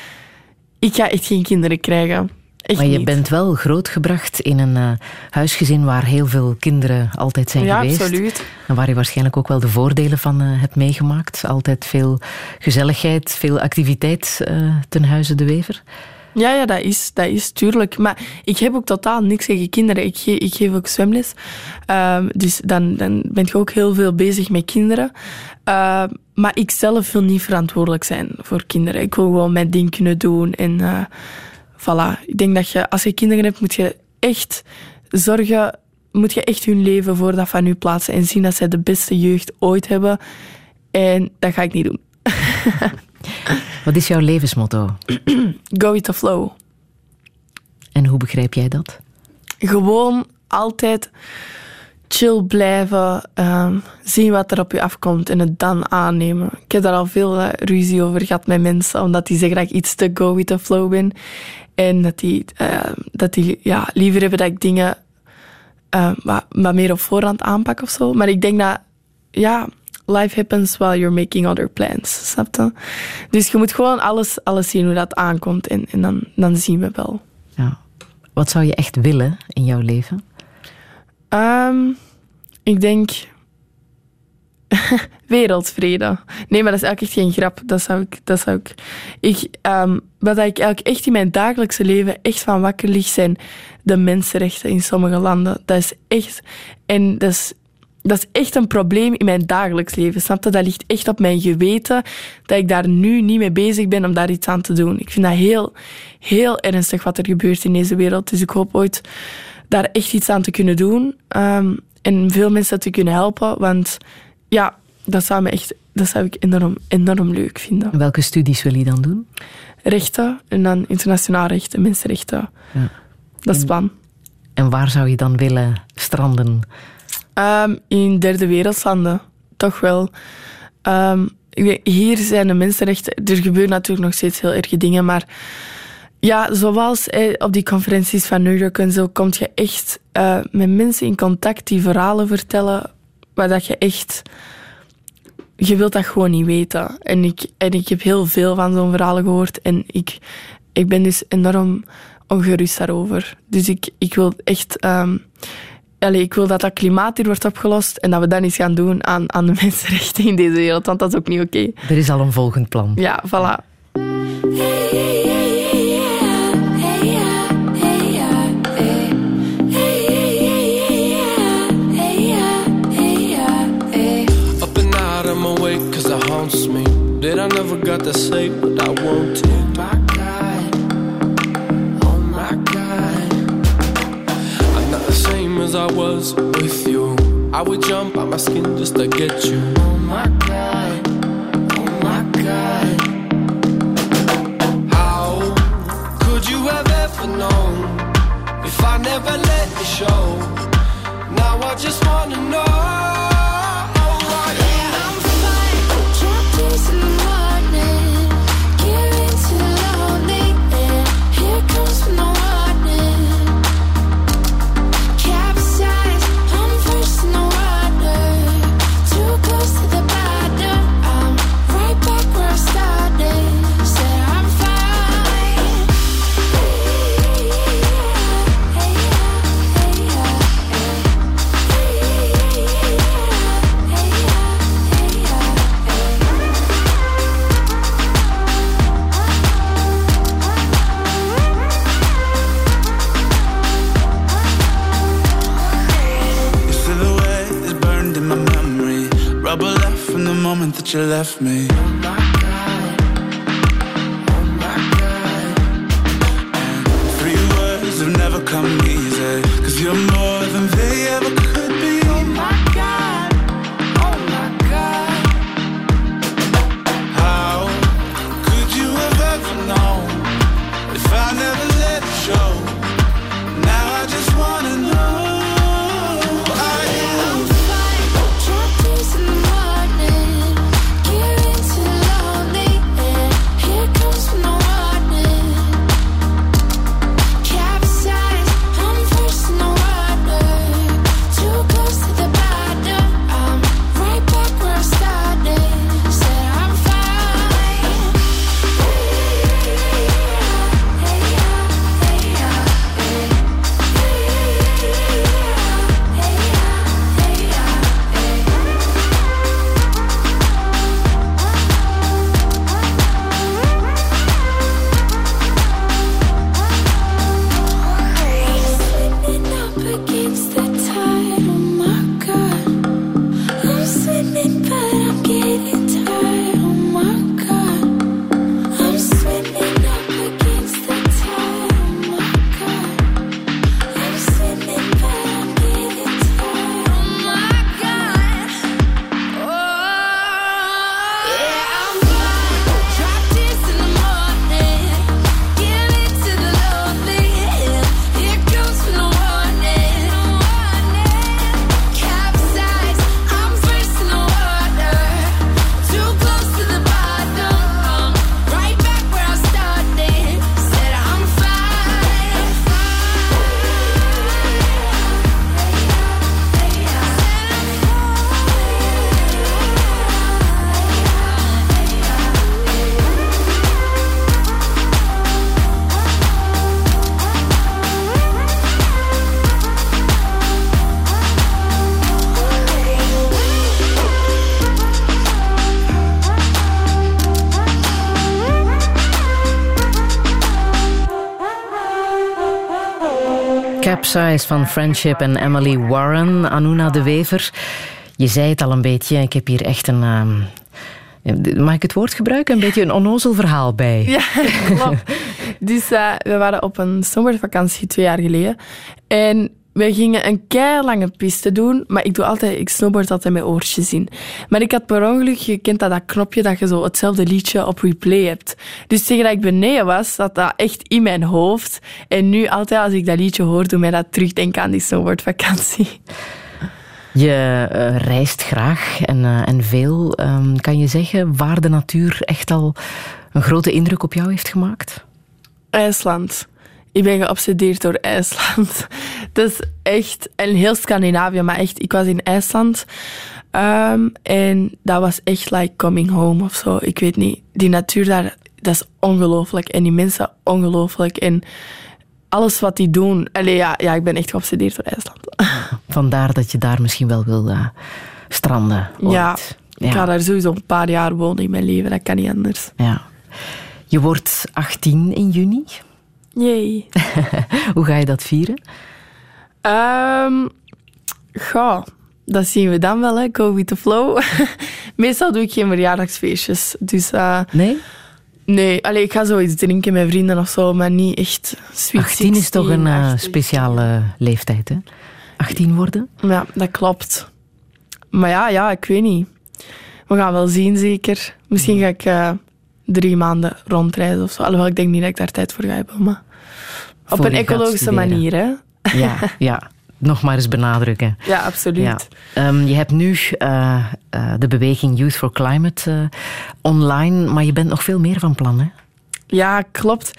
ik ga echt geen kinderen krijgen. Echt
maar je
niet.
bent wel grootgebracht in een eh, huisgezin waar heel veel kinderen altijd zijn
Ja,
geweest.
absoluut.
En waar je waarschijnlijk ook wel de voordelen van eh, hebt meegemaakt. Altijd veel gezelligheid, veel activiteit eh, ten huize de Wever.
Ja, ja, dat is, dat is tuurlijk. Maar ik heb ook totaal niks tegen kinderen. Ik, ge- ik geef ook zwemles. Ehm, dus dan, dan ben je ook heel veel bezig met kinderen. Ehm, maar ik zelf wil niet verantwoordelijk zijn voor kinderen. Ik wil gewoon mijn ding kunnen doen. En eh, voilà. Ik denk dat je, als je kinderen hebt, moet je echt zorgen... Moet je echt hun leven voor dat van u plaatsen. En zien dat zij de beste jeugd ooit hebben. En dat ga ik niet doen.
Wat is jouw levensmotto?
Go with the flow.
En hoe begrijp jij dat?
gewoon altijd chill blijven, ehm, zien wat er op je afkomt en het dan aannemen. Ik heb daar al veel eh, ruzie over gehad met mensen, omdat die zeggen dat ik iets te go with the flow ben. En dat die, ehm, dat die ja, liever hebben dat ik dingen ehm, wat, wat meer op voorhand aanpak of zo. Maar ik denk dat, ja, life happens while you're making other plans. Snap je? Dus je moet gewoon alles, alles zien hoe dat aankomt en, en dan, dan zien we wel.
Ja. Wat zou je echt willen in jouw leven?
Ehm, ik denk wereldvrede. Nee, maar dat is eigenlijk echt geen grap. Dat zou ik. Dat zou ik, ik ehm, wat ik eigenlijk echt in mijn dagelijkse leven echt van wakker lig, zijn de mensenrechten in sommige landen. Dat is echt. En dat is, dat is echt een probleem in mijn dagelijks leven. Snap je? Dat ligt echt op mijn geweten dat ik daar nu niet mee bezig ben om daar iets aan te doen. Ik vind dat heel, heel ernstig wat er gebeurt in deze wereld. Dus ik hoop ooit daar echt iets aan te kunnen doen. ehm, en veel mensen te kunnen helpen. Want ja, dat zou, me echt, dat zou ik enorm, enorm leuk vinden.
En welke studies wil je dan doen?
Rechten en dan internationaal rechten, mensenrechten.
Ja.
Dat is het plan.
En waar zou je dan willen stranden?
Ehm, in derde wereldlanden, toch wel. Ehm, hier zijn de mensenrechten... Er gebeuren natuurlijk nog steeds heel erge dingen, maar... Ja, zoals eh, op die conferenties van New York en zo, kom je echt eh, met mensen in contact die verhalen vertellen, waar dat je echt... Je wilt dat gewoon niet weten. En ik, en ik heb heel veel van zo'n verhalen gehoord en ik, ik ben dus enorm ongerust daarover. Dus ik, ik wil echt... ehm, Allee, ik wil dat dat klimaat hier wordt opgelost en dat we dan iets gaan doen aan, aan de mensenrechten in deze wereld, want dat is ook niet oké.
Er is al een volgend plan.
Ja, voilà.
Got to say what I want to. Oh my god. Oh my god. I'm not the same as I was with you. I would jump out my skin just to get you. Oh my god. Oh my god. How could you have ever known if I never
left me.
Capsize
van Friendship en Emily Warren, Anuna de Wever. Je zei het al een beetje, ik heb hier echt een... ehm, mag ik het woord gebruiken? Een beetje een onnozel verhaal bij.
Ja, klopt. Dus eh, we waren op een snowboardvakantie twee jaar geleden. En we gingen een lange piste doen, maar ik, doe altijd, ik snowboard altijd met oortjes in. Maar ik had per ongeluk, je kent dat, dat knopje dat je zo hetzelfde liedje op replay hebt. Dus tegen dat ik beneden was, zat dat echt in mijn hoofd. En nu altijd als ik dat liedje hoor, doe mij dat terugdenken aan die snowboardvakantie.
Je eh, reist graag en, eh, en veel. Ehm, kan je zeggen waar de natuur echt al een grote indruk op jou heeft gemaakt?
IJsland. Ik ben geobsedeerd door IJsland. Dat is echt, en heel Scandinavië, maar echt, ik was in IJsland. Ehm, en dat was echt like coming home of zo. Ik weet niet. Die natuur daar, dat is ongelooflijk. En die mensen, ongelooflijk. En alles wat die doen. Allee, ja, ja, ik ben echt geobsedeerd door IJsland.
Vandaar dat je daar misschien wel wil stranden. ooit.
Ja, ik ga daar sowieso een paar jaar wonen in mijn leven. Dat kan niet anders.
Ja. Je wordt 18 in juni.
Jee.
Hoe ga je dat vieren?
Ehm goh, dat zien we dan wel, hè. Go with the flow. Meestal doe ik geen verjaardagsfeestjes. Dus, eh,
nee?
Nee, allee, ik ga zoiets drinken met vrienden of zo, maar niet echt sweet
18 is toch
16,
een eh,
18.
speciale leeftijd, hè? 18 worden?
Ja, dat klopt. Maar ja, ja, ik weet niet. We gaan wel zien, zeker. Misschien ga ik eh, drie maanden rondreizen of zo. Alhoewel, ik denk niet dat ik daar tijd voor ga hebben. Maar op een ecologische manier, hè?
Ja, ja. Nog maar eens benadrukken.
Ja, absoluut.
Ja. Ehm, je hebt nu eh, eh, de beweging Youth for Climate eh, online, maar je bent nog veel meer van plan, hè?
Ja, klopt.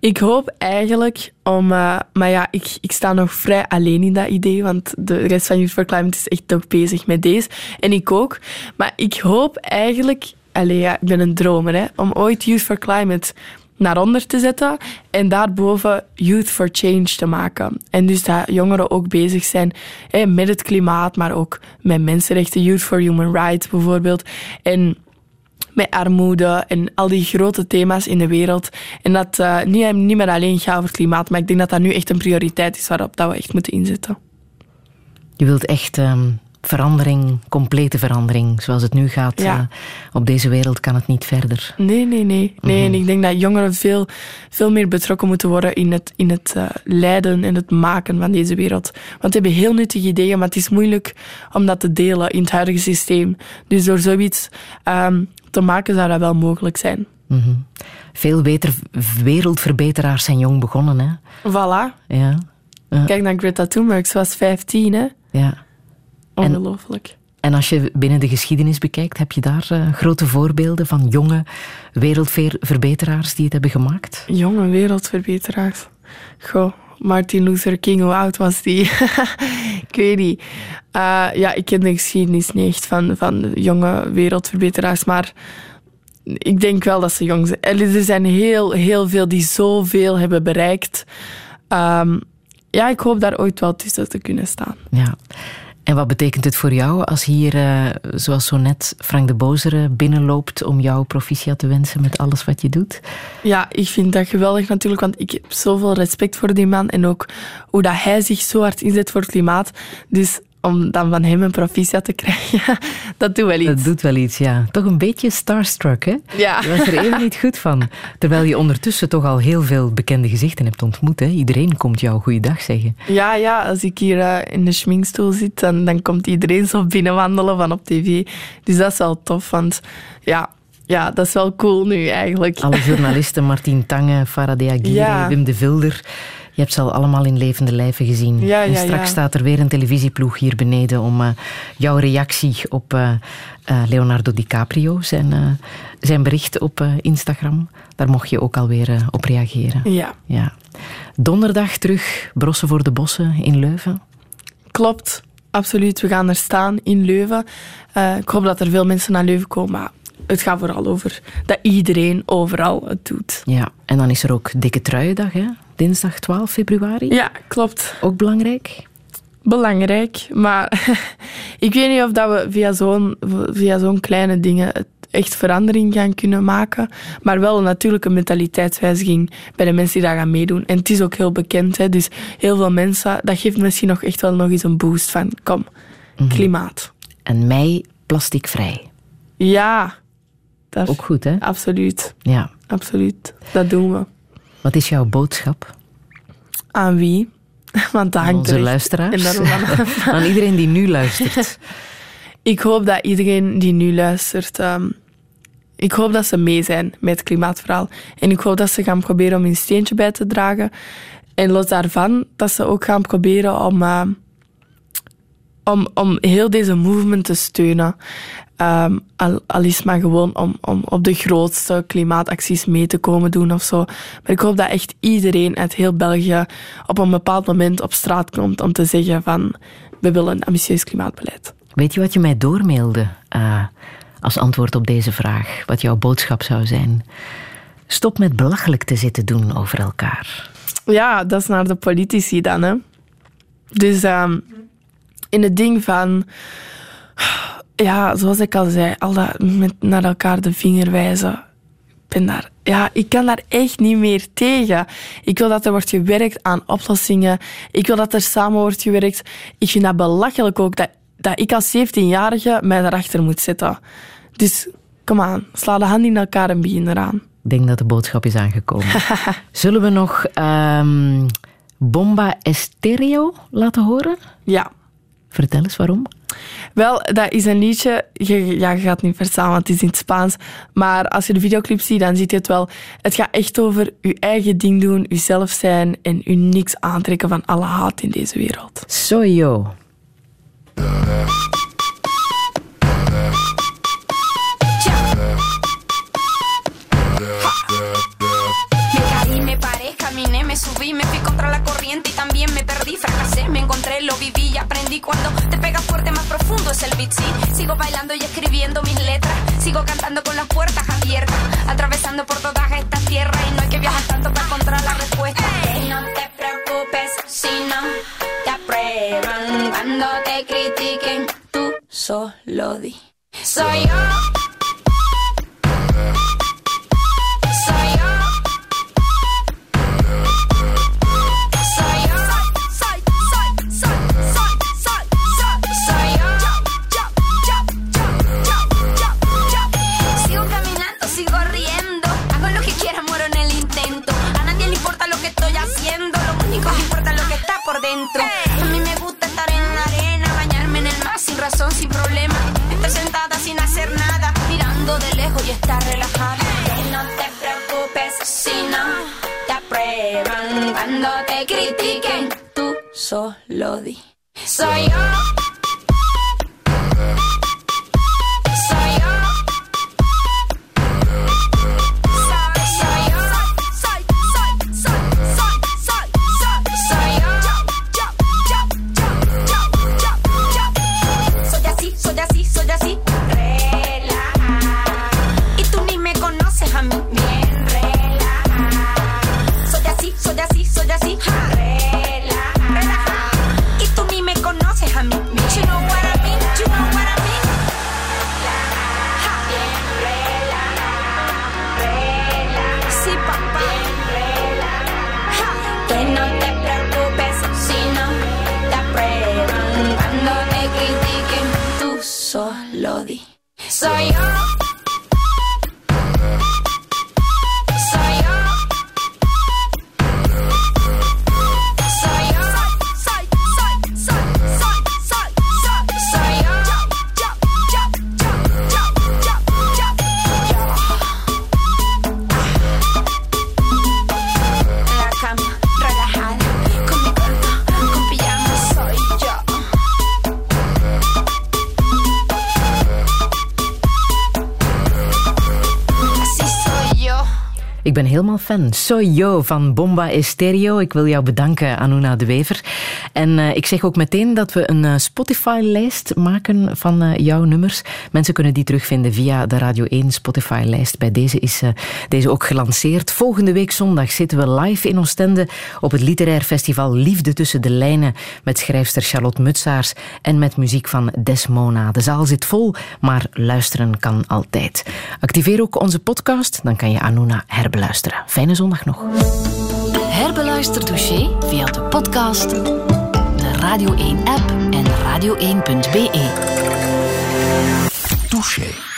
Ik hoop eigenlijk om... maar ja, ik, ik sta nog vrij alleen in dat idee, want de rest van Youth for Climate is echt toch bezig met deze. En ik ook. Maar ik hoop eigenlijk... Allee, ja, ik ben een dromer, hè. Om ooit Youth for Climate naar onder te zetten en daarboven Youth for Change te maken. En dus dat jongeren ook bezig zijn hè, met het klimaat, maar ook met mensenrechten. Youth for Human Rights bijvoorbeeld. En met armoede en al die grote thema's in de wereld. En dat eh, niet, niet meer alleen gaat over klimaat, maar ik denk dat dat nu echt een prioriteit is waarop dat we echt moeten inzetten.
Je wilt echt ehm, verandering, complete verandering. Zoals het nu gaat
Ja.
eh, op deze wereld kan het niet verder.
Nee, nee, nee. nee En ik denk dat jongeren veel, veel meer betrokken moeten worden in het, in het eh, leiden en het maken van deze wereld. Want ze hebben heel nuttige ideeën, maar het is moeilijk om dat te delen in het huidige systeem. Dus door zoiets ehm, te maken zou dat wel mogelijk zijn.
Mhm. Veel beter wereldverbeteraars zijn jong begonnen, hè?
Voilà.
Ja. Ja.
Kijk naar Greta Thunberg, ze was 15, hè?
ja.
Ongelooflijk.
En als je binnen de geschiedenis bekijkt, heb je daar eh, grote voorbeelden van jonge wereldverbeteraars die het hebben gemaakt?
Jonge wereldverbeteraars. Goh, Martin Luther King, hoe oud was die? ik weet niet. Eh, ja, ik ken de geschiedenis niet echt van, van jonge wereldverbeteraars, maar ik denk wel dat ze jong zijn. Er zijn heel, heel veel die zoveel hebben bereikt. Ehm, ja, ik hoop daar ooit wel tussen te kunnen staan.
Ja. En wat betekent het voor jou als hier, eh, zoals zo net, Frank de Bozere binnenloopt om jou proficiat te wensen met alles wat je doet?
Ja, ik vind dat geweldig natuurlijk, want ik heb zoveel respect voor die man en ook hoe dat hij zich zo hard inzet voor het klimaat. Dus om dan van hem een proficiat te krijgen, dat doet wel iets.
Dat doet wel iets, ja. Toch een beetje starstruck, hè?
Ja.
Je was er even niet goed van. Terwijl je ondertussen toch al heel veel bekende gezichten hebt ontmoet. Hè? Iedereen komt jou goeiedag zeggen.
Ja, ja, als ik hier eh, in de schminkstoel zit, dan, dan komt iedereen zo binnenwandelen van op tv. Dus dat is wel tof, want ja, ja dat is wel cool nu eigenlijk.
Alle journalisten, Martien Tange, Faraday Aguirre,
Ja.
Wim de Vilder. Je hebt ze al allemaal in levende lijven gezien.
Ja,
en
ja,
straks
ja.
staat er weer een televisieploeg hier beneden om eh, jouw reactie op eh, eh, Leonardo DiCaprio, zijn, zijn bericht op Instagram. Daar mocht je ook alweer op reageren.
Ja,
Ja. Donderdag terug, Brossen voor de Bossen in Leuven.
klopt. Absoluut, we gaan er staan in Leuven. Ik hoop dat er veel mensen naar Leuven komen, maar het gaat vooral over dat iedereen overal het doet.
Ja, en dan is er ook Dikke Truiendag, hè? dinsdag 12 februari.
Ja, klopt.
Ook belangrijk.
Belangrijk, maar ik weet niet of dat we via zo'n via zo'n kleine dingen echt verandering gaan kunnen maken. Maar wel natuurlijk een mentaliteitswijziging bij de mensen die daar gaan meedoen. En het is ook heel bekend. Hè? Dus heel veel mensen, dat geeft misschien nog echt wel nog eens een boost van kom, klimaat.
En mei plasticvrij.
Ja.
Ook goed, hè?
Absoluut.
Ja.
Absoluut. Dat doen we.
Wat is jouw boodschap?
Aan wie? Want dat hangt
Onze
er echt
luisteraars? Aan iedereen die nu luistert.
Ik hoop dat iedereen die nu luistert, ehm, ik hoop dat ze mee zijn met het klimaatverhaal. En ik hoop dat ze gaan proberen om hun steentje bij te dragen. En los daarvan, dat ze ook gaan proberen om, ehm, om, om heel deze movement te steunen. Ehm, al, al is maar gewoon om, om op de grootste klimaatacties mee te komen doen of zo. Maar ik hoop dat echt iedereen uit heel België op een bepaald moment op straat komt om te zeggen van we willen een ambitieus klimaatbeleid.
Weet je wat je mij doormailde eh, als antwoord op deze vraag? Wat jouw boodschap zou zijn? Stop met belachelijk te zitten doen over elkaar.
Ja, dat is naar de politici dan. Hè. Dus ehm, in het ding van... Ja, zoals ik al zei, al dat met naar elkaar de vinger wijzen. Ik ben daar... Ja, ik kan daar echt niet meer tegen. Ik wil dat er wordt gewerkt aan oplossingen. Ik wil dat er samen wordt gewerkt. Ik vind dat belachelijk ook dat, dat ik als 17-jarige mij daarachter moet zetten. Dus kom aan, sla de hand in elkaar en begin eraan.
Ik denk dat de boodschap is aangekomen. Zullen we nog ehm, Bomba Estéreo laten horen?
Ja.
Vertel eens waarom.
Wel, dat is een liedje. Je, ja, je gaat het niet verstaan, want het is in het Spaans. Maar als je de videoclip ziet, dan zie je het wel. Het gaat echt over je eigen ding doen, jezelf zijn en je niks aantrekken van alle haat in deze wereld.
Soy yo.
Me subí, me fui contra la corriente y también me perdí, fracasé, me encontré, lo viví y aprendí. Cuando te pega fuerte, más profundo es el beat, sí. Sigo bailando y escribiendo mis letras, sigo cantando con las puertas abiertas, atravesando por todas estas tierras y no hay que viajar tanto para encontrar la respuesta. No te preocupes si no te aprueban cuando te critiquen, tú solo di. Soy yo. Y estar relajada. Y no te preocupes si no te aprueban cuando te critiquen. Tú solo di. Soy yo. Solo di. Soy yo.
Ben helemaal fan. Soyo van Bomba Estéreo. Ik wil jou bedanken, Anuna de Wever. En uh, ik zeg ook meteen dat we een uh, Spotify-lijst maken van uh, jouw nummers. Mensen kunnen die terugvinden via de Radio 1 Spotify-lijst. Bij deze is deze ook gelanceerd. Volgende week zondag zitten we live in Oostende op het literair festival Liefde tussen de lijnen met schrijfster Charlotte Mutsaars en met muziek van Desmona. De zaal zit vol, maar luisteren kan altijd. Activeer ook onze podcast, dan kan je Anuna herbeluisteren. Fijne zondag nog.
Herbeluister Touché via de podcast, Radio 1-app en radio1.be.
Touché.